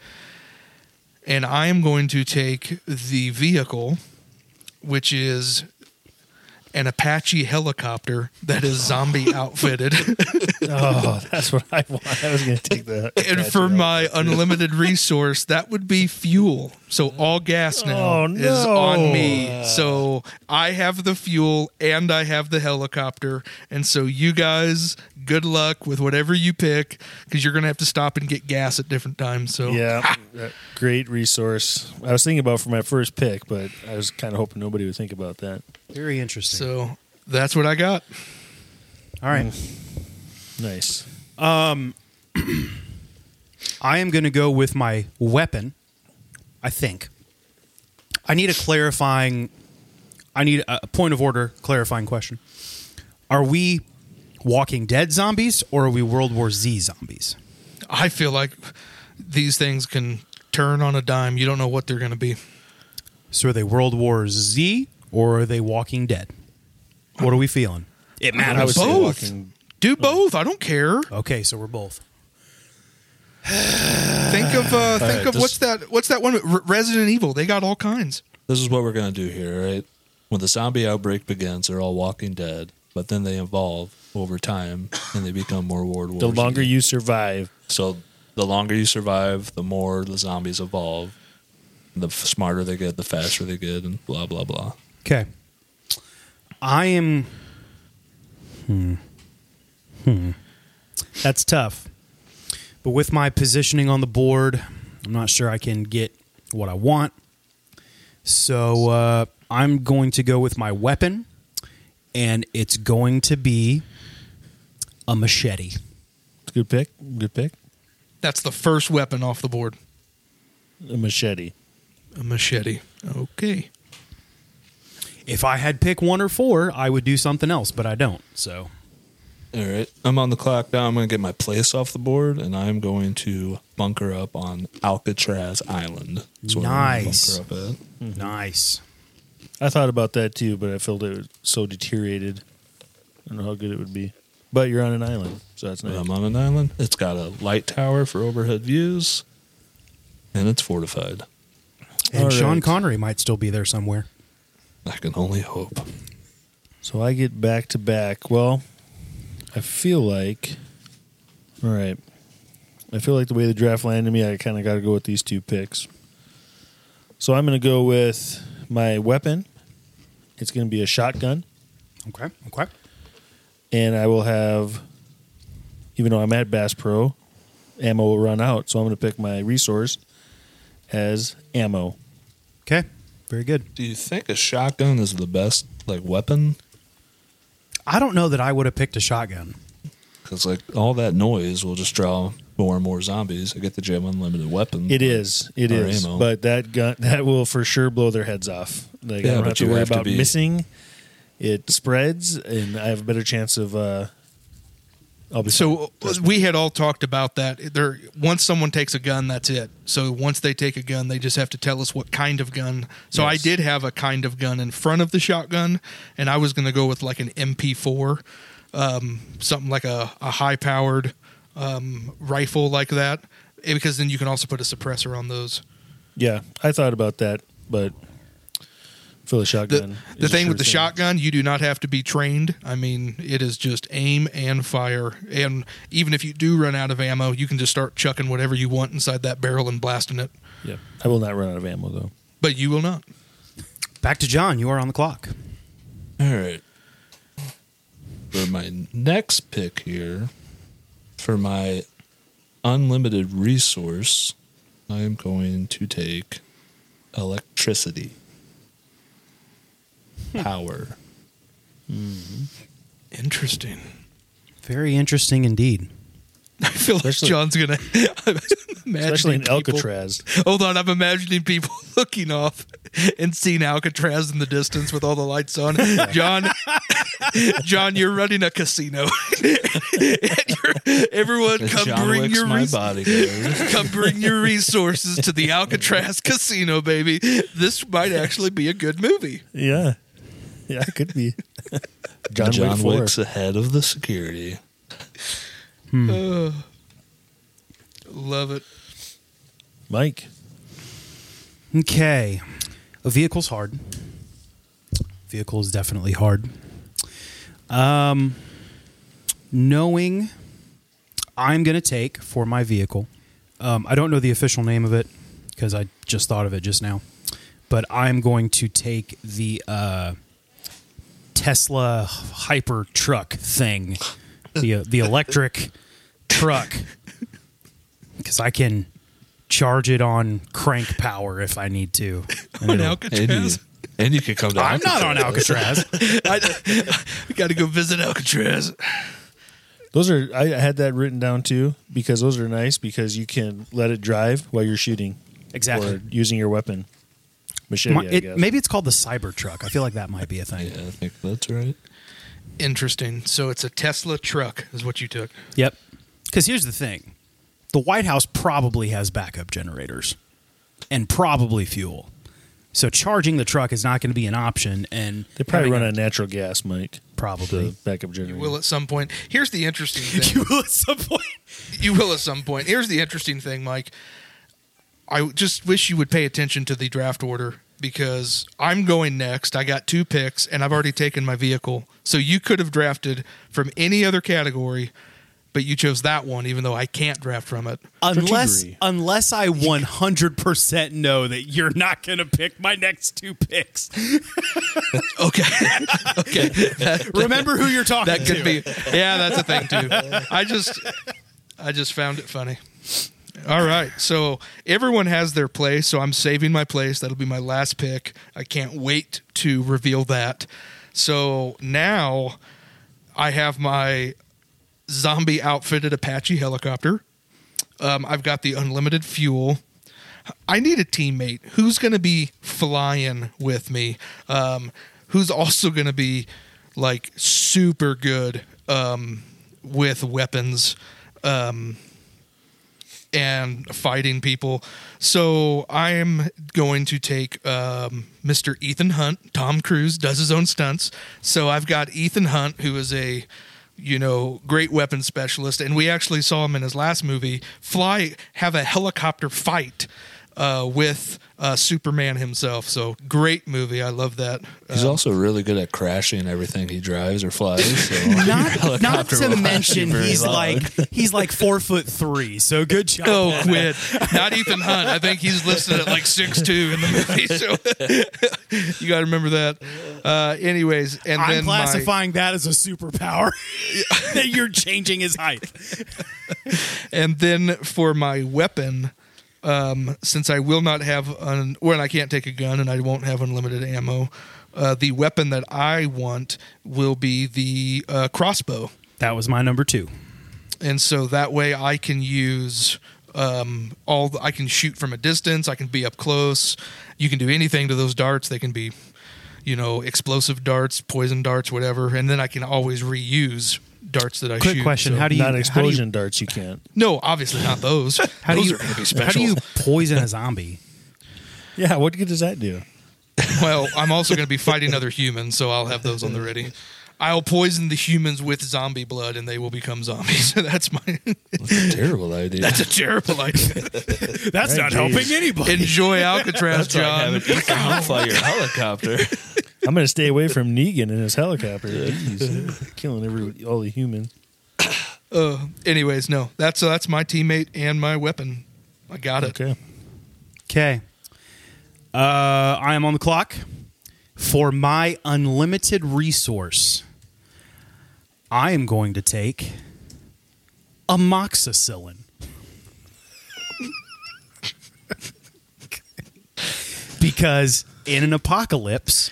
And I am going to take the vehicle, which is an Apache helicopter that is zombie outfitted. Oh, that's what I want. I was going to take that. and for my unlimited resource, that would be fuel. So all gas oh, now Oh, is on me. So I have the fuel and I have the helicopter. And so you guys, good luck with whatever you pick because you're going to have to stop and get gas at different times. So Yeah, that- uh, great resource. I was thinking about for my first pick, but I was kind of hoping nobody would think about that. Very interesting. so that's what I got. All right. Mm. Nice. Um, I am going to go with my weapon. I think. I need a clarifying. I need a point of order clarifying question. Are we Walking Dead zombies or are we World War Z zombies? I feel like these things can turn on a dime. You don't know what they're going to be. So are they World War Z or are they Walking Dead? What are we feeling? It I matters. would say both. walking. Do both. I don't care. Okay, so we're both. Think of uh, think right, of this- what's that? What's that one? Re- Resident Evil. They got all kinds. This is what we're gonna do here, right? When the zombie outbreak begins, they're all walking dead, but then they evolve over time and they become more World War. The Z. longer you survive, So the longer you survive, the more the zombies evolve. The f- smarter they get, the faster they get, and blah blah blah. Okay. I am. Hmm. Hmm. That's tough. But with my positioning on the board, I'm not sure I can get what I want. So uh, I'm going to go with my weapon, and it's going to be a machete. good pick. Good pick. That's the first weapon off the board. A machete. A machete. Okay. If I had pick one or four, I would do something else, but I don't. So All right, I'm on the clock now. I'm going to get my place off the board, and I'm going to bunker up on Alcatraz Island. That's where I'm gonna Nice. Bunker up at. Mm-hmm. nice. I thought about that too, but I felt it was so deteriorated. I don't know how good it would be. But you're on an island, so that's nice. I'm on an island. It's got a light tower for overhead views, and it's fortified. And All Sean right. Connery might still be there somewhere. I can only hope. So I get back to back. Well, I feel like, all right. I feel like the way the draft landed me, I kind of got to go with these two picks. So I'm going to go with my weapon. It's going to be a shotgun, Okay. Okay. and I will have, even though I'm at Bass Pro, ammo will run out. So I'm going to pick my resource as ammo. Okay. Very good. Do you think a shotgun is the best like weapon? I don't know that I would have picked a shotgun. Because like all that noise will just draw more and more zombies. I get the jam unlimited weapon. It is, it is, ammo. but that gun that will for sure blow their heads off. Like Yeah, I don't but have to you worry have to about be- missing. it spreads, and I have a better chance of. Uh, I'll be So fine. we had all talked about that. There, once someone takes a gun, that's it. So once they take a gun, they just have to tell us what kind of gun. So I did have a kind of gun in front of the shotgun, and I was going to go with like an MP4, um, something like a, a high powered um, rifle like that, Eh, because then you can also put a suppressor on those. yeah, I thought about that, but for the The, shotgun, the is a thing sure with the shotgun, you do not have to be trained. I mean, it is just aim and fire. And even if you do run out of ammo, you can just start chucking whatever you want inside that barrel and blasting it. Yeah, I will not run out of ammo though. But you will not. Back to John. You are on the clock. All right. For my next pick here, for my unlimited resource, I am going to take electricity. Power. Mm-hmm. Interesting. Very interesting indeed. I feel like John's gonna. I'm imagining Especially in people- Alcatraz. Hold on, I'm imagining people looking off and seeing Alcatraz in the distance with all the lights on. John, John, you're running a casino. And you're- everyone, come John bring your my res- bodyguard. come bring your resources to the Alcatraz casino, baby. This might actually be a good movie. Yeah, yeah, it could be. John, John Wick Wick's ahead of the security. Uh, love it. Mike. Okay. A vehicle's hard. Vehicle is definitely hard. Um, knowing I'm going to take for my vehicle, um, I don't know the official name of it because I just thought of it just now, but I'm going to take the uh, Tesla Hyper Truck thing, the uh, the electric truck, because I can charge it on crank power if I need to. And On it'll- And you, Alcatraz. and you can come to I'm not on Alcatraz. I, I got to go visit Alcatraz. Those are I had that written down too because those are nice because you can let it drive while you're shooting exactly. or using your weapon. Machete, My- I it- guess. maybe it's called the Cyber Truck. I feel like that might be a thing. Yeah, I think that's right. Interesting. So it's a Tesla truck, is what you took. Yep. Because here's the thing the White House probably has backup generators and probably fuel. So charging the truck is not going to be an option. And They probably having run a- on natural gas, Mike. Probably. The backup generator. You will at some point. Here's the interesting thing. You will at some point. you will at some point. Here's the interesting thing, Mike. I just wish you would pay attention to the draft order because I'm going next. I got two picks and I've already taken my vehicle. So you could have drafted from any other category, but you chose that one, even though I can't draft from it. Unless, unless I 100% know that you're not going to pick my next two picks. Okay. okay. That, Remember who you're talking that to. could be. Yeah, that's a thing too. I just, I just found it funny. All right, so everyone has their place, so I'm saving my place. That'll be my last pick. I can't wait to reveal that. So now I have my zombie outfitted Apache helicopter. Um, I've got the unlimited fuel. I need a teammate who's going to be flying with me, um, who's also going to be like super good um, with weapons um, and fighting people. So I'm going to take um, Mr. Ethan Hunt. Tom Cruise does his own stunts. So I've got Ethan Hunt, who is a you know great weapons specialist, and we actually saw him in his last movie fly have a helicopter fight. Uh, with uh, Superman himself, so great movie. I love that. He's Um, also really good at crashing everything he drives or flies. So Not, not to mention he's long. like he's like four foot three. So good job. Oh, quit! Not Ethan Hunt. I think he's listed at like six two in the movie. So you got to remember that. Uh, anyways, and I'm then my, classifying that as a superpower. that you're changing his height. and then for my weapon, um, since I will not have un, when I can't take a gun and I won't have unlimited ammo, uh, the weapon that I want will be the uh, crossbow. That was my number two. and so that way I can use um, all. The, I can shoot from a distance. I can be up close. You can do anything to those darts. They can be you know, explosive darts, poison darts, whatever, and then I can always reuse darts that I Quick shoot. question: So- How do you Not how do you- explosion darts. You can't. no, obviously not those. How do those you, are going to be special. how do you poison a zombie? Yeah. What good does that do? Well, I'm also going to be fighting other humans, so I'll have those on the ready. I'll poison the humans with zombie blood, and they will become zombies. that's my. Terrible idea. That's a terrible idea. That's not helping anybody. Enjoy Alcatraz, That's like John. having Ethan Hunt fly your helicopter. I'm going to stay away from Negan and his helicopter. Jeez. Killing every all the humans. Uh, anyways, no, that's uh, that's my teammate and my weapon. I got it. Okay. Okay. Uh, I am on the clock for my unlimited resource. I am going to take amoxicillin. because in an apocalypse,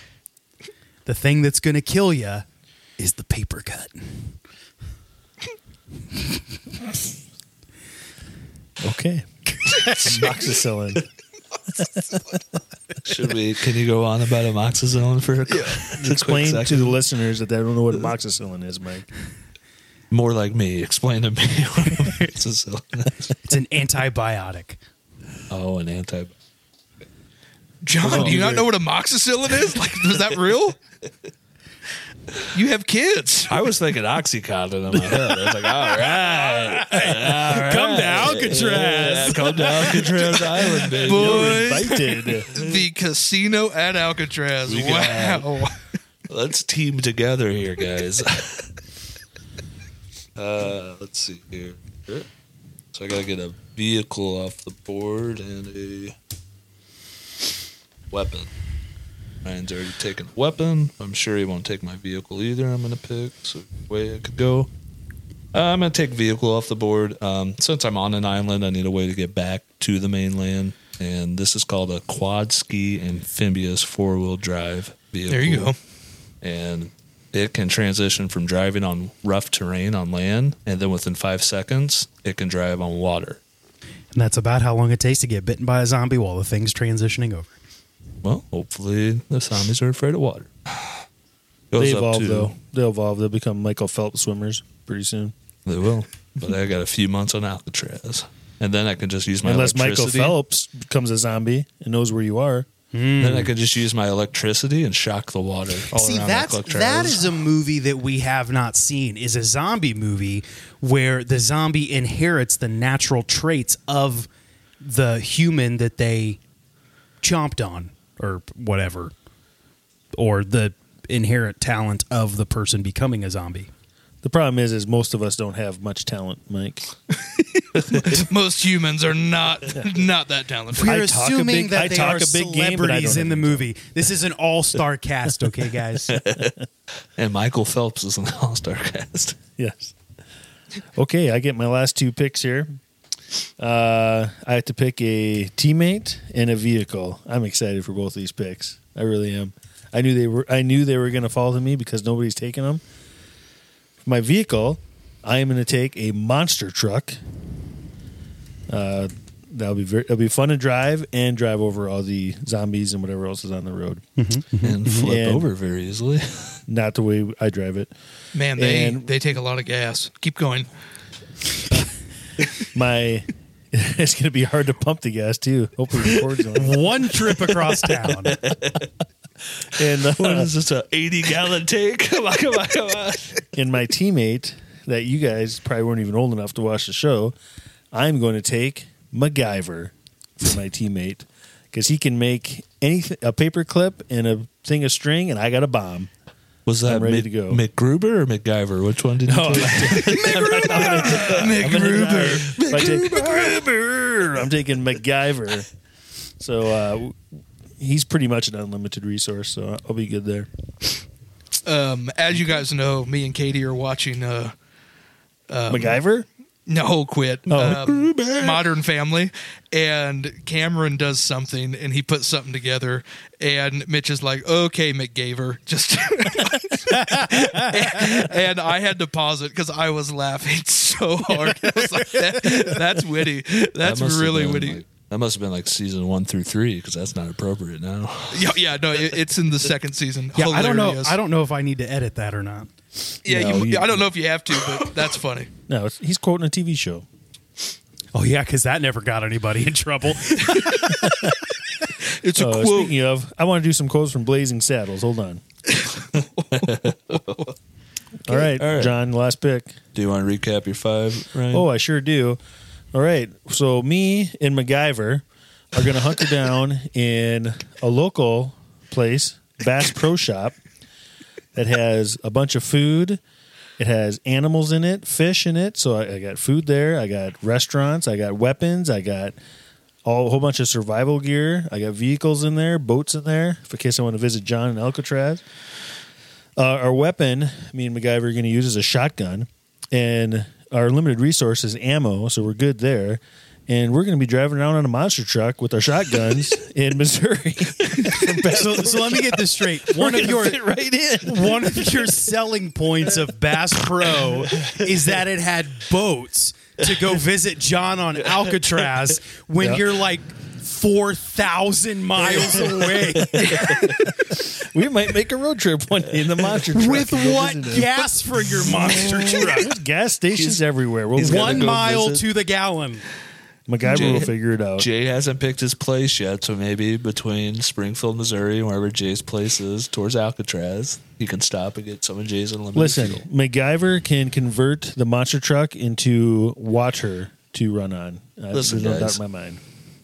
the thing that's going to kill you is the paper cut. Okay. Amoxicillin. Should we? Can you go on about amoxicillin for a, quick Explain to the listeners that they don't know what amoxicillin is, Mike. More like me. Explain to me what amoxicillin is. It's an antibiotic. Oh, an anti. John, do you not know what amoxicillin is? Like, is that real? You have kids. I was thinking Oxycontin in my head. I was like, all right. All Come to. Alcatraz. Yeah, come to Alcatraz Island, baby. Boys, Invited. the casino at Alcatraz. We got- Wow. Let's team together here, guys. uh, let's see here. So I gotta get a vehicle off the board and a weapon. Ryan's already taken a weapon. I'm sure he won't take my vehicle either. I'm gonna pick. So way I could go. Uh, I'm gonna take vehicle off the board. Um, since I'm on an island, I need a way to get back to the mainland, and this is called a quad ski amphibious four wheel drive vehicle There you go. and it can transition from driving on rough terrain on land, and then within five seconds, it can drive on water. And that's about how long it takes to get bitten by a zombie while the thing's transitioning over. Well, hopefully the zombies are afraid of water. Goes They up evolve to- though. They'll evolve. They'll become Michael Phelps swimmers pretty soon. They will, but I got a few months on Alcatraz, and then I can just use my Unless Michael. Phelps becomes a zombie and knows where you are. Then I hmm. could just use my electricity and shock the water. All See, around that's Alcatraz. that is a movie that we have not seen. Is a zombie movie where the zombie inherits the natural traits of the human that they chomped on, or whatever, or the inherent talent of the person becoming a zombie. The problem is, is most of us don't have much talent, Mike. Most humans are not not that talented. We're I talk a assuming big- that I they talk are a big game, but I celebrities don't in have the any movie. This is an all-star cast, okay, guys? and Michael Phelps is an all-star cast. Yes. Okay, I get my last two picks here. Uh, I have to pick a teammate and a vehicle. I'm excited for both these picks. I really am. I knew they were. I knew they were going to fall to me because nobody's taking them. For my vehicle, I am going to take a monster truck. Uh, that'll be very. It'll be fun to drive and drive over all the zombies and whatever else is on the road. and flip And- over very easily. Not the way I drive it. Man, they And- they take a lot of gas. Keep going. My. It's going to be hard to pump the gas too. Hopefully, the cord's on. One trip across town. And uh, What is this? A eighty-gallon tank? Come on, come on, come on! and my teammate that you guys probably weren't even old enough to watch the show, I'm going to take MacGyver for my teammate because he can make anything a paper clip and a thing of string, and I got a bomb. Was that I'm ready Mick, to go. MacGruber or MacGyver? Which one did you Oh, take? MacGruber. If I take MacGruber, I'm taking MacGyver. So uh, he's pretty much an unlimited resource, so I'll be good there. Um, as you guys know, me and Katie are watching. Uh, MacGyver? No, quit. Oh. Um, Modern Family, and Cameron does something, and he puts something together, and Mitch is like, "Okay, MacGyver," just. and I had to pause it because I was laughing so hard. I was like, "That- that's witty. That's That really witty. like, That must have been like season one through three because that's not appropriate now. Yeah, yeah, no, it, it's in the second season. Yeah, I don't know. I don't know if I need to edit that or not. Yeah, No, you, you- I don't know if you have to, but that's funny. No, it's, he's quoting a TV show. Oh yeah, because that never got anybody in trouble. It's a Uh, quote. speaking of, I want to do some quotes from Blazing Saddles. Hold on. All right, All right. John, last pick. Do you want to recap your five, Ryan? Oh, I sure do. All right. So me and MacGyver are going to hunker down in a local place, Bass Pro Shop, that has a bunch of food. It has animals in it, fish in it. So I, I got food there. I got restaurants. I got weapons. I got all, a whole bunch of survival gear. I got vehicles in there, boats in there, for case I want to visit John in Alcatraz. Uh, our weapon, me and MacGyver are going to use is a shotgun, and our limited resource is ammo, so we're good there. And we're going to be driving around on a monster truck with our shotguns in Missouri. so, so let me get this straight. One of your right in. one of your selling points of Bass Pro is that it had boats to go visit John on Alcatraz when Yeah. you're like four thousand miles away. We might make a road trip one day in the monster truck. With what gas for your monster truck? There's gas stations everywhere. We'll One mile visit- to the gallon. MacGyver Jay- will figure it out. Jay hasn't picked his place yet, so maybe between Springfield, Missouri, and wherever Jay's place is, towards Alcatraz, he can stop and get some of Jay's unlimited Listen, fuel. MacGyver can convert the monster truck into water to run on. Uh, Listen, there's no doubt guys. in my mind.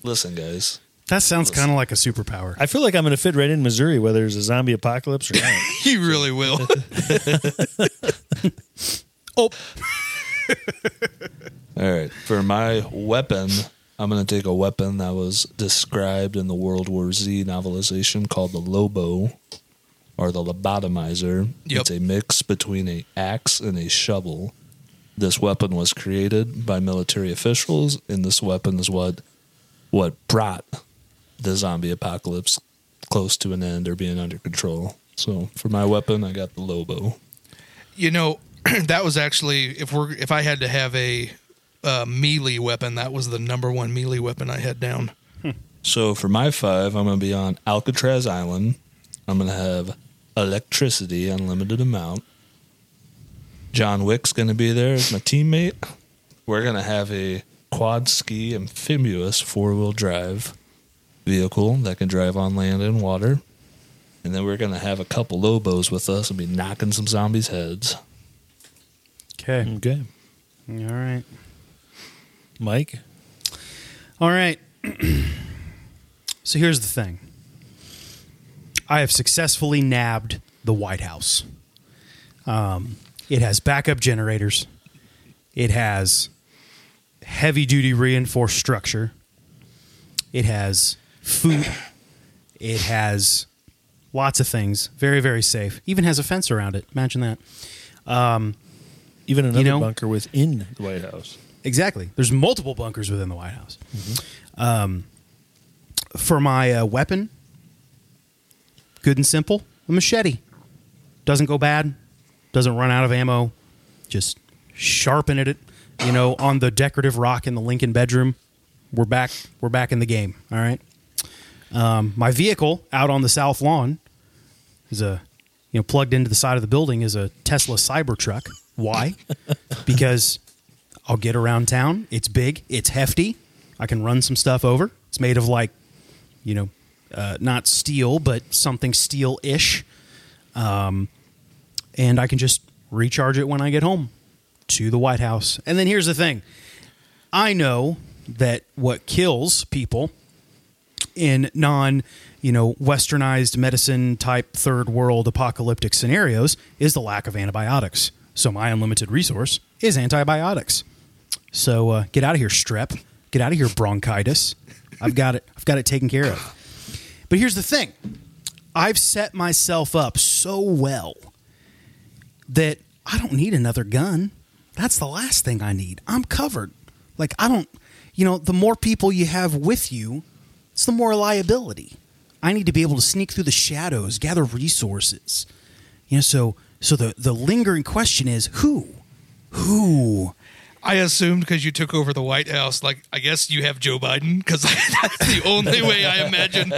Listen, guys, That sounds kind of like a superpower. I feel like I'm going to fit right in Missouri, whether there's a zombie apocalypse or not. He really will. Oh, All right. For my weapon, I'm going to take a weapon that was described in the World War Z novelization called the Lobo or the lobotomizer. Yep. It's a mix between a axe and a shovel. This weapon was created by military officials, and this weapon is what what brought the zombie apocalypse close to an end or being under control. So for my weapon, I got the Lobo. you know, that was actually if we're if I had to have a uh, melee weapon, that was the number one melee weapon I had down. So for my five, I'm going to be on Alcatraz Island. I'm going to have electricity, unlimited amount. John Wick's going to be there as my teammate. We're going to have a quad ski amphibious four wheel drive vehicle that can drive on land and water. And then we're going to have a couple Lobos with us and be knocking some zombies' heads. okay. okay. All right. Mike? All right. so here's the thing I have successfully nabbed the White House. Um, it has backup generators, it has heavy duty reinforced structure, it has food, it has lots of things. Very, very safe. Even has a fence around it. Imagine that. Even another know- bunker within the White House. Exactly. There's multiple bunkers within the White House. Um, for my uh, weapon, good and simple, a machete. Doesn't go bad. Doesn't run out of ammo. Just sharpen it, you know, on the decorative rock in the Lincoln bedroom. We're back. We're back in the game. All right. Um, my vehicle out on the south lawn is a, you know, plugged into the side of the building is a Tesla Cybertruck. Why? because I'll get around town. It's big. It's hefty. I can run some stuff over. It's made of like, you know, uh, not steel, but something steel ish. Um, and I can just recharge it when I get home to the White House. And then here's the thing I know that what kills people in non, you know, westernized medicine type third world apocalyptic scenarios is the lack of antibiotics. So my unlimited resource is antibiotics. So uh, get out of here, strep. Get out of here, bronchitis. I've got it. I've got it taken care of. But here's the thing: I've set myself up so well that I don't need another gun. That's the last thing I need. I'm covered. Like I don't, you know, the more people you have with you, it's the more liability. I need to be able to sneak through the shadows, gather resources. You know, so so the the lingering question is who, who I assumed because you took over the White House, like I guess you have Joe Biden because that's the only way I imagine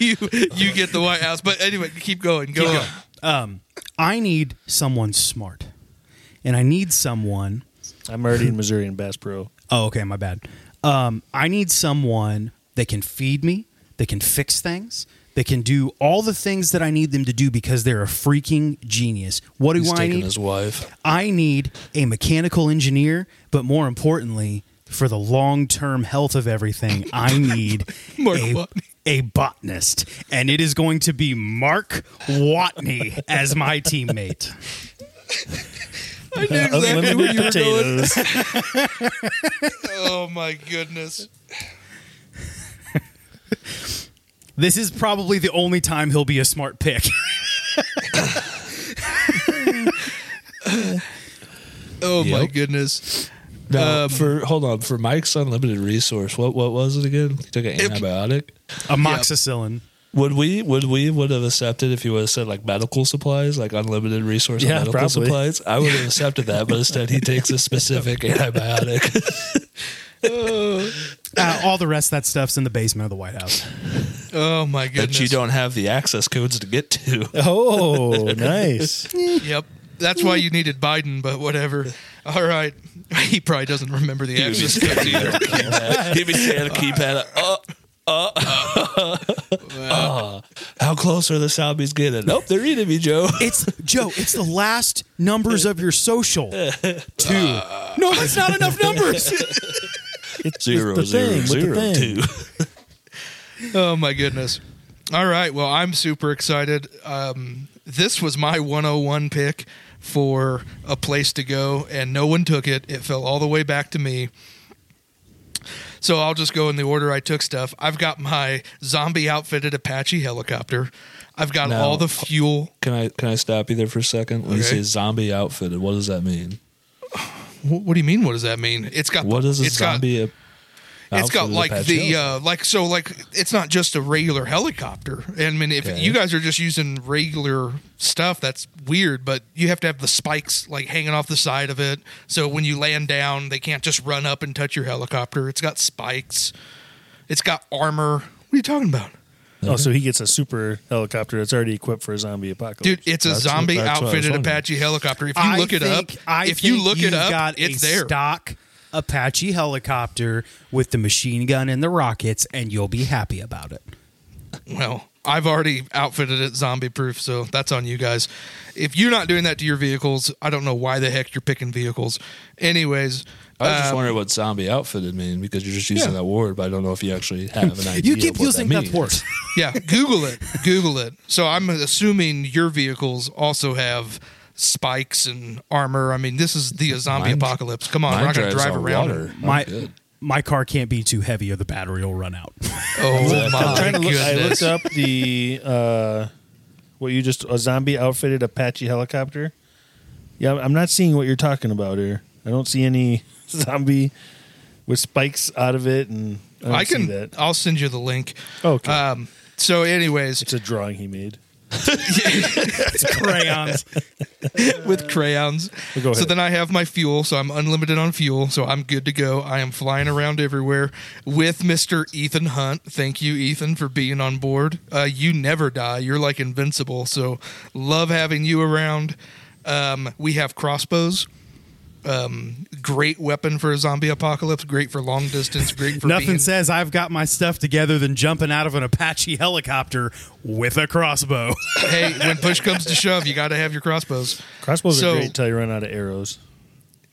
you you get the White House. But anyway, keep going. Go on. I need someone smart, and I need someone. I'm already in Missouri in Bass Pro. Oh, okay, my bad. Um, I need someone that can feed me, that can fix things, that can do all the things that I need them to do because they're a freaking genius. What do He's I taking need? his wife. I need a mechanical engineer, but more importantly, for the long term health of everything, I need Mark a, Watney. a botanist. And it is going to be Mark Watney as my teammate. I knew exactly where you were going. potatoes. Oh my goodness. This is probably the only time he'll be a smart pick. Oh my Yep. goodness. No, Um, for hold on for Mike's unlimited resource. What what was it again? He took an antibiotic. Amoxicillin. Would we would we would have accepted if you would have said like medical supplies, like unlimited resource Yeah, of medical probably. supplies? I would have accepted that, but instead he takes a specific antibiotic. Uh, all the rest of that stuff's in the basement of the White House. Oh my goodness. that you don't have the access codes to get to. Oh, nice. Yep. That's why you needed Biden, but whatever. All right. He probably doesn't remember the access codes either. He'd be saying a keypad. Uh, uh, uh, how close are the zombies getting? Nope, they're eating me, Joe. It's Joe. It's the last numbers of your social. Two. No, that's not enough numbers. It's Zero, the zero, thing, with zero, the thing. two. Oh my goodness. All right. Well, I'm super excited. Um, this was my 101 pick for a place to go, and no one took it. It fell all the way back to me. So I'll just go in the order I took stuff. I've got my zombie outfitted Apache helicopter. I've got Now- all the fuel. Can I can I stop you there for a second? When you Okay. say zombie outfitted, what does that mean? Wh- What do you mean? What does that mean? It's got. What is a it's got- zombie? it's got like Apache the uh like so like it's not just a regular helicopter i mean if Okay. you guys are just using regular stuff that's weird but you have to have the spikes like hanging off the side of it so when you land down they can't just run up and touch your helicopter it's got spikes it's got armor what are you talking about Oh, so mm-hmm. he gets a super helicopter that's already equipped for a zombie apocalypse. dude it's a That's what- zombie that's what I was outfitted wondering. apache helicopter if you I look it up think- I if you think look it you've up got it's a there stock Apache helicopter with the machine gun and the rockets, and you'll be happy about it. Well, I've already outfitted it zombie proof, so that's on you guys. If you're not doing that to your vehicles, I don't know why the heck you're picking vehicles. Anyways, I was just uh, wondering what zombie outfitted mean because you're just using Yeah. that word, but I don't know if you actually have an idea. You keep of what using that that means. word. yeah, Google it. Google it. So I'm assuming your vehicles also have spikes and armor. I mean, this is the zombie Mine- apocalypse. Come on, Mine we're not going to drives drive on around. water. I'm My good. my car can't be too heavy, or the battery will run out. Oh my I'm trying to look. I goodness! looked up the uh, what you just a zombie outfitted Apache helicopter. Yeah, I'm not seeing what you're talking about here. I don't see any zombie with spikes out of it, and I, don't I see can. that. I'll send you the link. Okay, Um. So, anyways, it's a drawing he made. It's crayons. with crayons. Well, go So then I have my fuel, so I'm unlimited on fuel, so I'm good to go. I am flying around everywhere with Mr. Ethan Hunt. Thank you, Ethan, for being on board. Uh, you never die. You're like invincible. So love having you around. Um, we have crossbows. Um, great weapon for a zombie apocalypse. Great for long distance. Great for Nothing being- says I've got my stuff together than jumping out of an Apache helicopter with a crossbow. hey, when push comes to shove, you got to have your crossbows. Crossbows So- are great until you run out of arrows.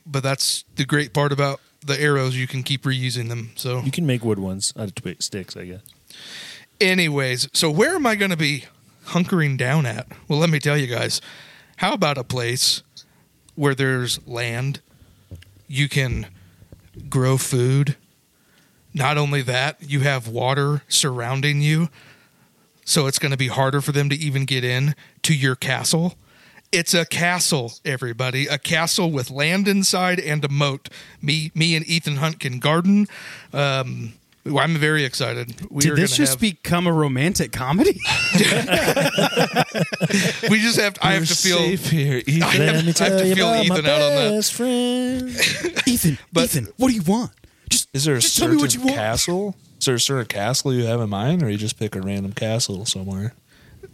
But that's the great part about the arrows. You can keep reusing them. So You can make wood ones out of twi- sticks, I guess. Anyways, so where am I going to be hunkering down at? Well, let me tell you guys. How about a place where there's land, you can grow food. Not only that, you have water surrounding you, so it's going to be harder for them to even get in to your castle. It's a castle, everybody. A castle with land inside and a moat. Me, me, and Ethan Hunt can garden. Um, I'm very excited. We Did this just have- become a romantic comedy? We just have. To, I have to feel. safe here. Ethan. I have, I have to feel Ethan out on that. best friend. Ethan, But- Ethan, what do you want? Just Is there a Just tell me what you want. castle? Is there a certain castle you have in mind, or you just pick a random castle somewhere?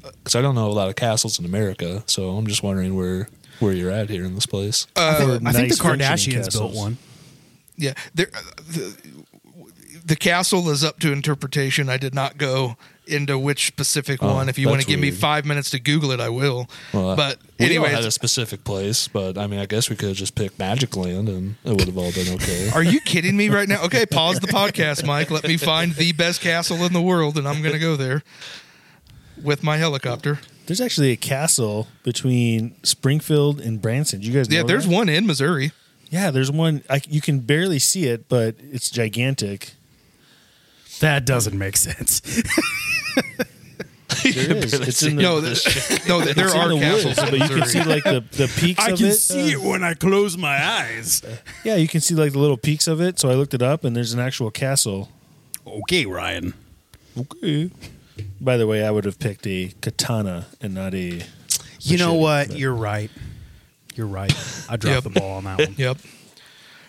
Because I don't know a lot of castles in America, so I'm just wondering where where you're at here in this place. I think the nice functioning Kardashians built one. Yeah, there. uh, The, the castle is up to interpretation. I did not go into which specific Oh, one. If you want to that's give me five minutes to Google it, I will. Well, uh, but we all had a specific place, but I mean, I guess we could have just picked Magic Land, and it would have all been okay. Are you kidding me right now? Okay, pause the podcast, Mike. Let me find the best castle in the world, and I'm going to go there with my helicopter. There's actually a castle between Springfield and Branson. Do you guys know Yeah, there's that? one in Missouri. Yeah, there's one. I, you can barely see it, but it's gigantic. That doesn't make sense. There is. It's in the, No, th- no, there it's in are the castles, woods, but you can see like the, the peaks of it. see it when I close my eyes. Yeah, you can see like the little peaks of it. So I looked it up, and there's an actual castle. Okay, Ryan. Okay. By the way, I would have picked a katana and not a. You know Machete, what? but- You're right. You're right. I dropped Yep. the ball on that one. Yep.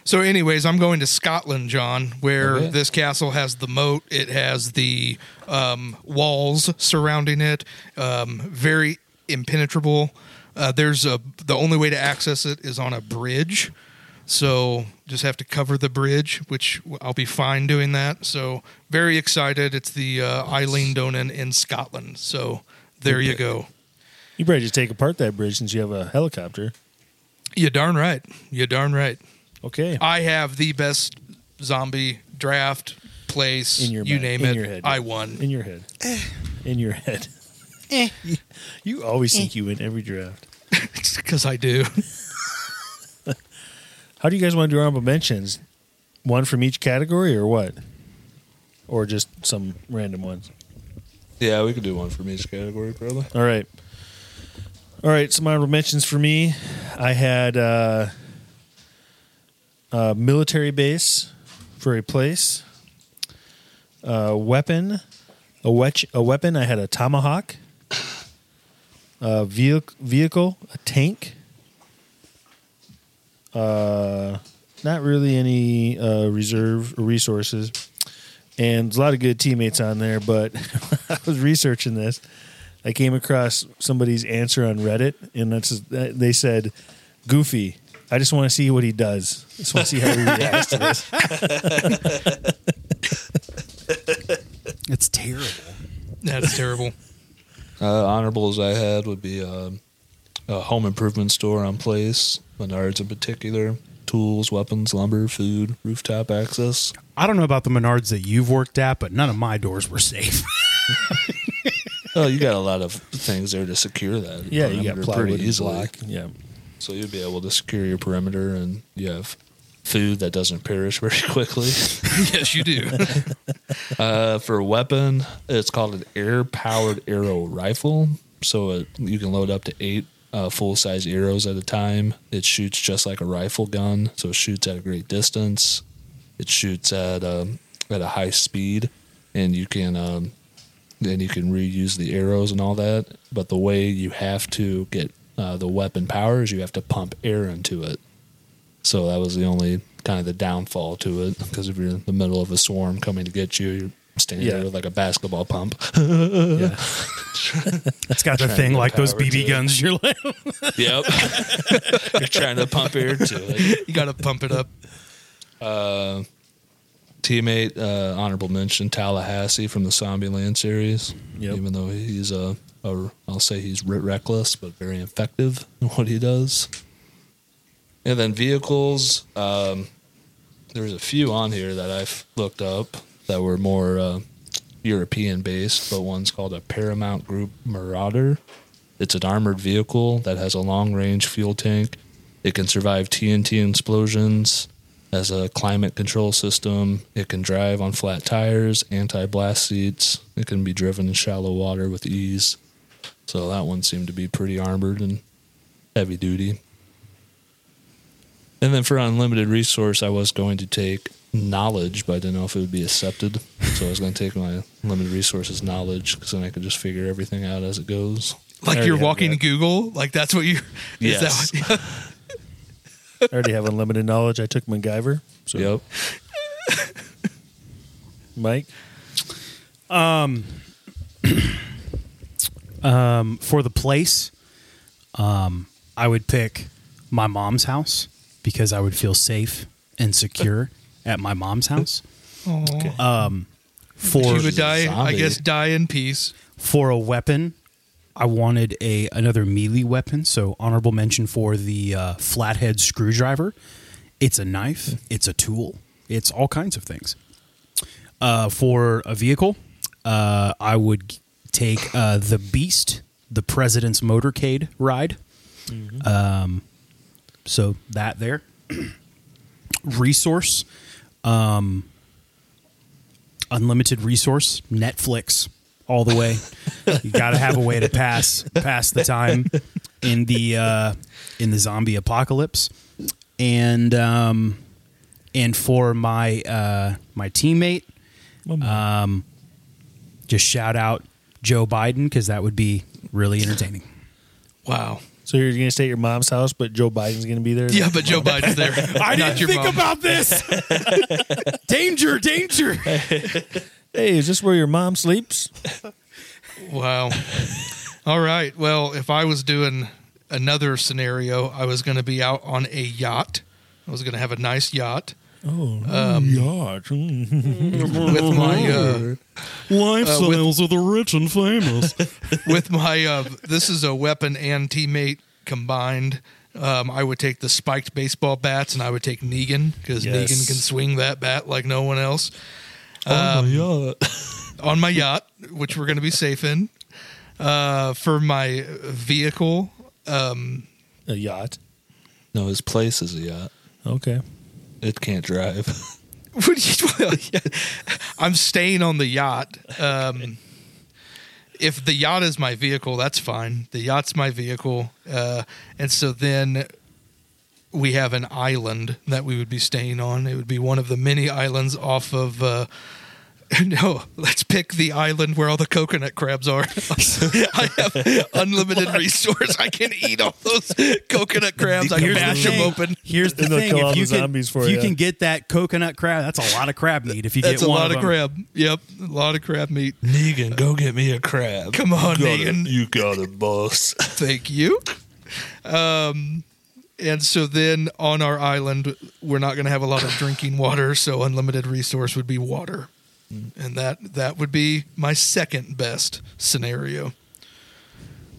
So, anyways, I'm going to Scotland, John, where Okay. this castle has the moat. It has the um, walls surrounding it, um, very impenetrable. Uh, there's a the only way to access it is on a bridge, so just have to cover the bridge, which I'll be fine doing that. So, very excited. It's the uh, Eilean Donan in Scotland. So, there you go. You probably just take apart that bridge since you have a helicopter. You darn right. You darn right. Okay. I have the best zombie draft place. In your you mind- name in it. your head. I won. In your head. Eh. In your head. You, eh. you always think eh. you win every draft. because I do. How do you guys want to do honorable mentions? One from each category, or what? Or just some random ones? yeah, we could do one from each category, probably. All right. All right. Some honorable mentions for me. I had uh, a military base for a place. A weapon. A, wetch, a weapon. I had a tomahawk. A vehicle, vehicle a tank. Uh, not really any uh, reserve resources. And there's a lot of good teammates on there, but I was researching this. I came across somebody's answer on Reddit, and that's they said, "Goofy, I just want to see what he does. I just want to see how he reacts to this." It's terrible. That's terrible. Uh, honorables I had would be um, a home improvement store on place, Menards in particular, tools, weapons, lumber, food, rooftop access. I don't know about the Menards that you've worked at, but none of my doors were safe. Oh, you got a lot of things there to secure that. Yeah, you got perimeter plywood pretty and easily. block. Yeah, So you'd be able to secure your perimeter, and you have food that doesn't perish very quickly. yes, you do. Uh, for a weapon, it's called an air-powered arrow rifle. So it, you can load up to eight uh, full-size arrows at a time. It shoots just like a rifle gun, so it shoots at a great distance. It shoots at um, at a high speed, and you can um, then you can reuse the arrows and all that. But the way you have to get uh, the weapon powers, you have to pump air into it. So that was the only kind of the downfall to it because if you're in the middle of a swarm coming to get you, you're standing Yeah. there with like a basketball pump. yeah. It's got the thing like those BB guns. You're like, yep. you're trying to pump air to it. you got to pump it up. Uh, teammate, uh, honorable mention, Tallahassee from the Zombieland series. Yep. Even though he's a, a, I'll say he's reckless, but very effective in what he does. And then vehicles, um, there's a few on here that I've looked up that were more uh, European based, but one's called a Paramount Group Marauder. It's an armored vehicle that has a long range fuel tank. It can survive TNT explosions, has a climate control system. It can drive on flat tires, anti blast seats. It can be driven in shallow water with ease. So that one seemed to be pretty armored and heavy duty. And then for unlimited resource, I was going to take knowledge, but I didn't know if it would be accepted. So I was going to take my limited resources knowledge because then I could just figure everything out as it goes. Like you're walking that. Google, like that's what you. Is Yes. that what, I already have unlimited knowledge. I took MacGyver. So, Yep. Mike, Um, for the place, um, I would pick my mom's house because I would feel safe and secure at my mom's house. Um, for you would die, I guess, die in peace. for a weapon, I wanted a another melee weapon. So honorable mention for the uh, flathead screwdriver. It's a knife. It's a tool. It's all kinds of things. Uh, for a vehicle, uh, I would g- take uh, the Beast, the President's Motorcade ride. Um, so that there. resource, um, unlimited resource, Netflix, all the way. you got to have a way to pass pass the time in the uh, in the zombie apocalypse, and um, and for my uh, my teammate, um, just shout out Joe Biden because that would be really entertaining. Wow. so you're going to stay at your mom's house, but Joe Biden's going to be there. Yeah, but Joe Biden's there. I not didn't your think mom. about this. danger, danger. Hey, is this where your mom sleeps? Wow. All right. Well, if I was doing another scenario, I was going to be out on a yacht. I was going to have a nice yacht Oh, Um, yacht. With my uh, Lifestyles of the rich and famous. with my uh, this is a weapon and teammate combined. Um, I would take the spiked baseball bats, and I would take Negan because Yes. Negan can swing that bat like no one else Oh, Um, yeah. on my yacht, which we're going to be safe in. Uh, for my vehicle, um, A yacht. No, his place is a yacht. Okay. It can't drive. Well, yeah. I'm staying on the yacht. Um, if the yacht is my vehicle, that's fine. The yacht's my vehicle, uh, and so then we have an island that we would be staying on. It would be one of the many islands off of. Uh, no, let's pick the island where all the coconut crabs are. I have unlimited resource. I can eat all those coconut crabs. I can Here's the mash them open. Here's the thing: if you can, if you you. can get that coconut crab, that's a lot of crab meat. If you get that. That's get a lot of them. crab. Yep, a lot of crab meat. Negan, go get me a crab. Come on, you Negan. It. You got it, boss. Thank you. Um, and so then on our island, we're not going to have a lot of drinking water, so unlimited resource would be water, and that that would be my second best scenario.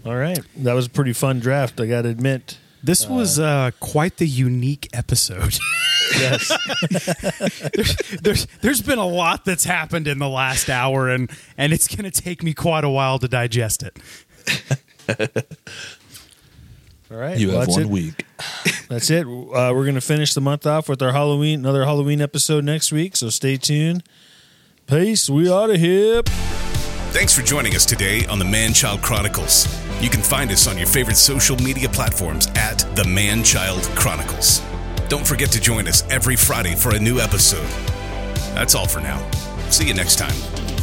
All right. That was a pretty fun draft, I got to admit. This was uh, quite the unique episode. Yes. there's, there's there's been a lot that's happened in the last hour, and and it's going to take me quite a while to digest it. All right. You well, have one it. week. That's it. Uh, we're going to finish the month off with our Halloween, another Halloween episode next week. So stay tuned. Peace. We out of here. Thanks for joining us today on the Man Child Chronicles. You can find us on your favorite social media platforms at the Man Child Chronicles. Don't forget to join us every Friday for a new episode. That's all for now. See you next time.